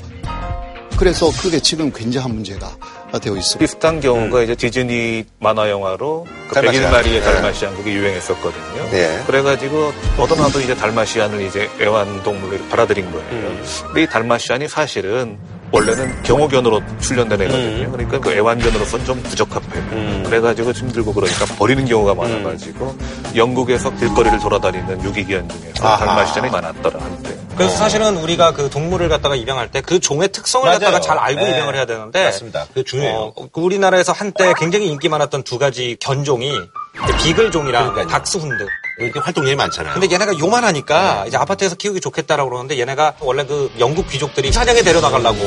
그래서 그게 지금 굉장한 문제가 되어 있습니다. 비슷한 경우가 이제 디즈니 만화 영화로 그 달마시안. 101마리의 네. 달마시안 그게 유행했었거든요. 네. 그래가지고 어떤 나도 이제 달마시안을 이제 애완동물로 받아들인 거예요. 음. 근데 이 달마시안이 사실은 원래는 경호견으로 출연된 애거든요. 음. 그러니까 그 애완견으로서는 좀 부적합해요. 그래가지고 힘들고 그러니까 버리는 경우가 많아가지고 영국에서 길거리를 돌아다니는 유기견 중에서 아하. 달마시안이 많았더라 한때. 그래서 사실은 우리가 그 동물을 갖다가 입양할 때 그 종의 특성을 맞아요. 갖다가 잘 알고 네. 입양을 해야 되는데 맞습니다. 그게 중요해요. 어, 그 우리나라에서 한때 굉장히 인기 많았던 두 가지 견종이 비글종이랑 닥스훈드. 이렇게 활동량이 많잖아요. 근데 얘네가 요만하니까 이제 아파트에서 키우기 좋겠다라고 그러는데 얘네가 원래 그 영국 귀족들이 사냥에 데려나가려고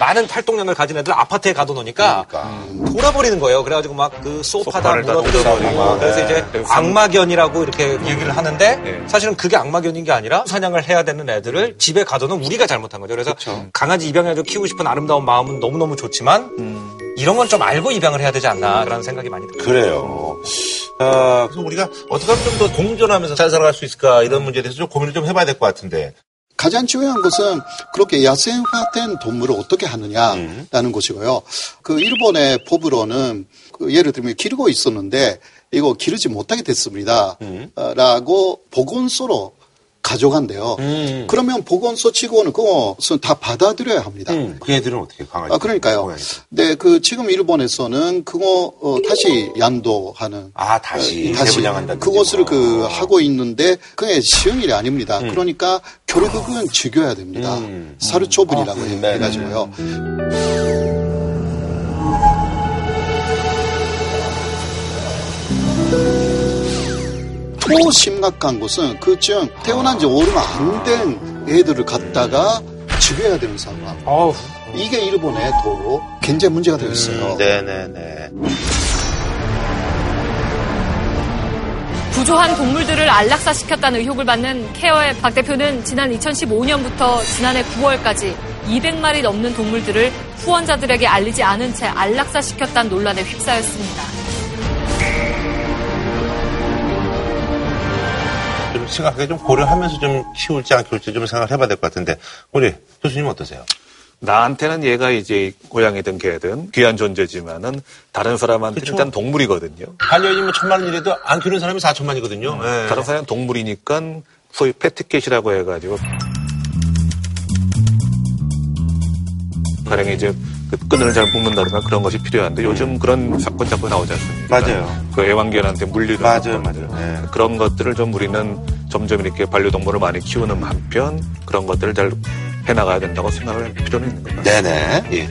많은 활동량을 가진 애들 아파트에 가둬놓으니까 돌아버리는 거예요. 그래가지고 막 그 소파다 무너뜨리고. 그래서 네. 이제 그래서 악마견이라고 이렇게 얘기를 하는데 사실은 그게 악마견인 게 아니라 사냥을 해야 되는 애들을 집에 가둬놓은 우리가 잘못한 거죠. 그래서 강아지 입양해서 키우고 싶은 아름다운 마음은 너무너무 좋지만 이런 건 좀 알고 입양을 해야 되지 않나라는 생각이 많이 들어요. 그래요. 아, 그래서 우리가 어떻게 하면 좀 더 공존하면서 잘 살아갈 수 있을까 이런 문제에 대해서 좀 고민을 좀 해봐야 될 것 같은데. 가장 중요한 것은 그렇게 야생화된 동물을 어떻게 하느냐라는 것이고요. 그 일본의 법으로는 그 예를 들면 기르고 있었는데 이거 기르지 못하게 됐습니다. 어, 라고 보건소로 가져간대요. 그러면 보건소 치고는 그것은 다 받아들여야 합니다. 그 애들은 어떻게 강아지? 아, 그러니까요. 네, 그 지금 일본에서는 그거 어, 다시 양도하는 아 다시 어, 다시 재분양한다든지 그것을 뭐. 그 하고 있는데 그게 쉬운 일이 아닙니다. 음. 그러니까 결국은 죽여야 됩니다. 사료 처분이라고 아, 해- 네, 해가지고요. 더 심각한 것은 그쯤 태어난 지 얼마 안된 애들을 갖다가 죽여야 되는 상황. 이게 일본에 더 굉장히 문제가 되어 있어요. 음, 네네네. 부조한 동물들을 안락사시켰다는 의혹을 받는 케어의 박 대표는 지난 2015년부터 지난해 9월까지 200마리 넘는 동물들을 후원자들에게 알리지 않은 채 안락사시켰다는 논란에 휩싸였습니다. 심각하게 좀 고려하면서 좀 키울지 안 키울지 좀 생각을 해봐야 될 것 같은데 우리 교수님 어떠세요? 나한테는 얘가 이제 고양이든 개든 귀한 존재지만은 다른 사람한테는 그쵸. 일단 동물이거든요. 반려인이면 천만 원이라도 안 키우는 사람이 사천만이거든요. 네. 다른 사람은 동물이니까 소위 패티켓이라고 해가지고 가령 이제 그 끈을 잘 묶는다든가 그런 것이 필요한데 요즘 그런 사건 자꾸 나오지 않습니까? 맞아요. 그 애완견한테 물리는 맞아요. 맞아요. 네. 그런 것들을 좀 우리는 점점 이렇게 반려동물을 많이 키우는 한편 그런 것들을 잘 해나가야 된다고 생각을 할 필요는 있는 것 같아요. 네네. 예.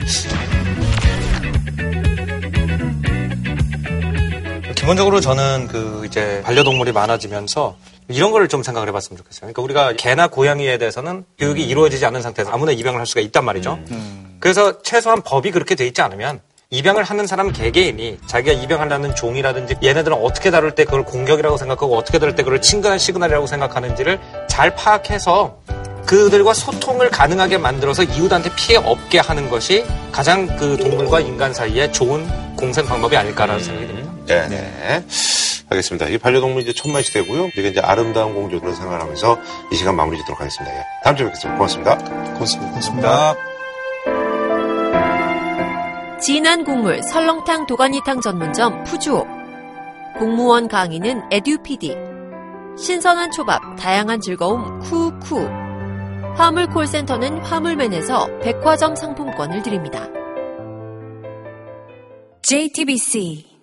기본적으로 저는 그 이제 반려동물이 많아지면서 이런 거를 좀 생각을 해봤으면 좋겠어요. 그러니까 우리가 개나 고양이에 대해서는 교육이 이루어지지 않은 상태에서 아무나 입양을 할 수가 있단 말이죠. 그래서 최소한 법이 그렇게 돼 있지 않으면 입양을 하는 사람 개개인이 자기가 입양하려는 종이라든지 얘네들은 어떻게 다룰 때 그걸 공격이라고 생각하고 어떻게 다룰 때 그걸 친근한 시그널이라고 생각하는지를 잘 파악해서 그들과 소통을 가능하게 만들어서 이웃한테 피해 없게 하는 것이 가장 그 동물과 인간 사이에 좋은 공생 방법이 아닐까라는 생각이 듭니다. 네 네. 알겠습니다. 이 반려동물 이제 천만 시대고요. 우리가 이제 아름다운 공주들을 생각하면서 이 시간 마무리 짓도록 하겠습니다. 예. 다음 주에 뵙겠습니다. 고맙습니다. 고맙습니다. 고맙습니다. 진한 국물 설렁탕 도가니탕 전문점 푸주옥 공무원 강의는 에듀피디. 신선한 초밥 다양한 즐거움 쿠쿠. 화물 콜센터는 화물맨에서 백화점 상품권을 드립니다. JTBC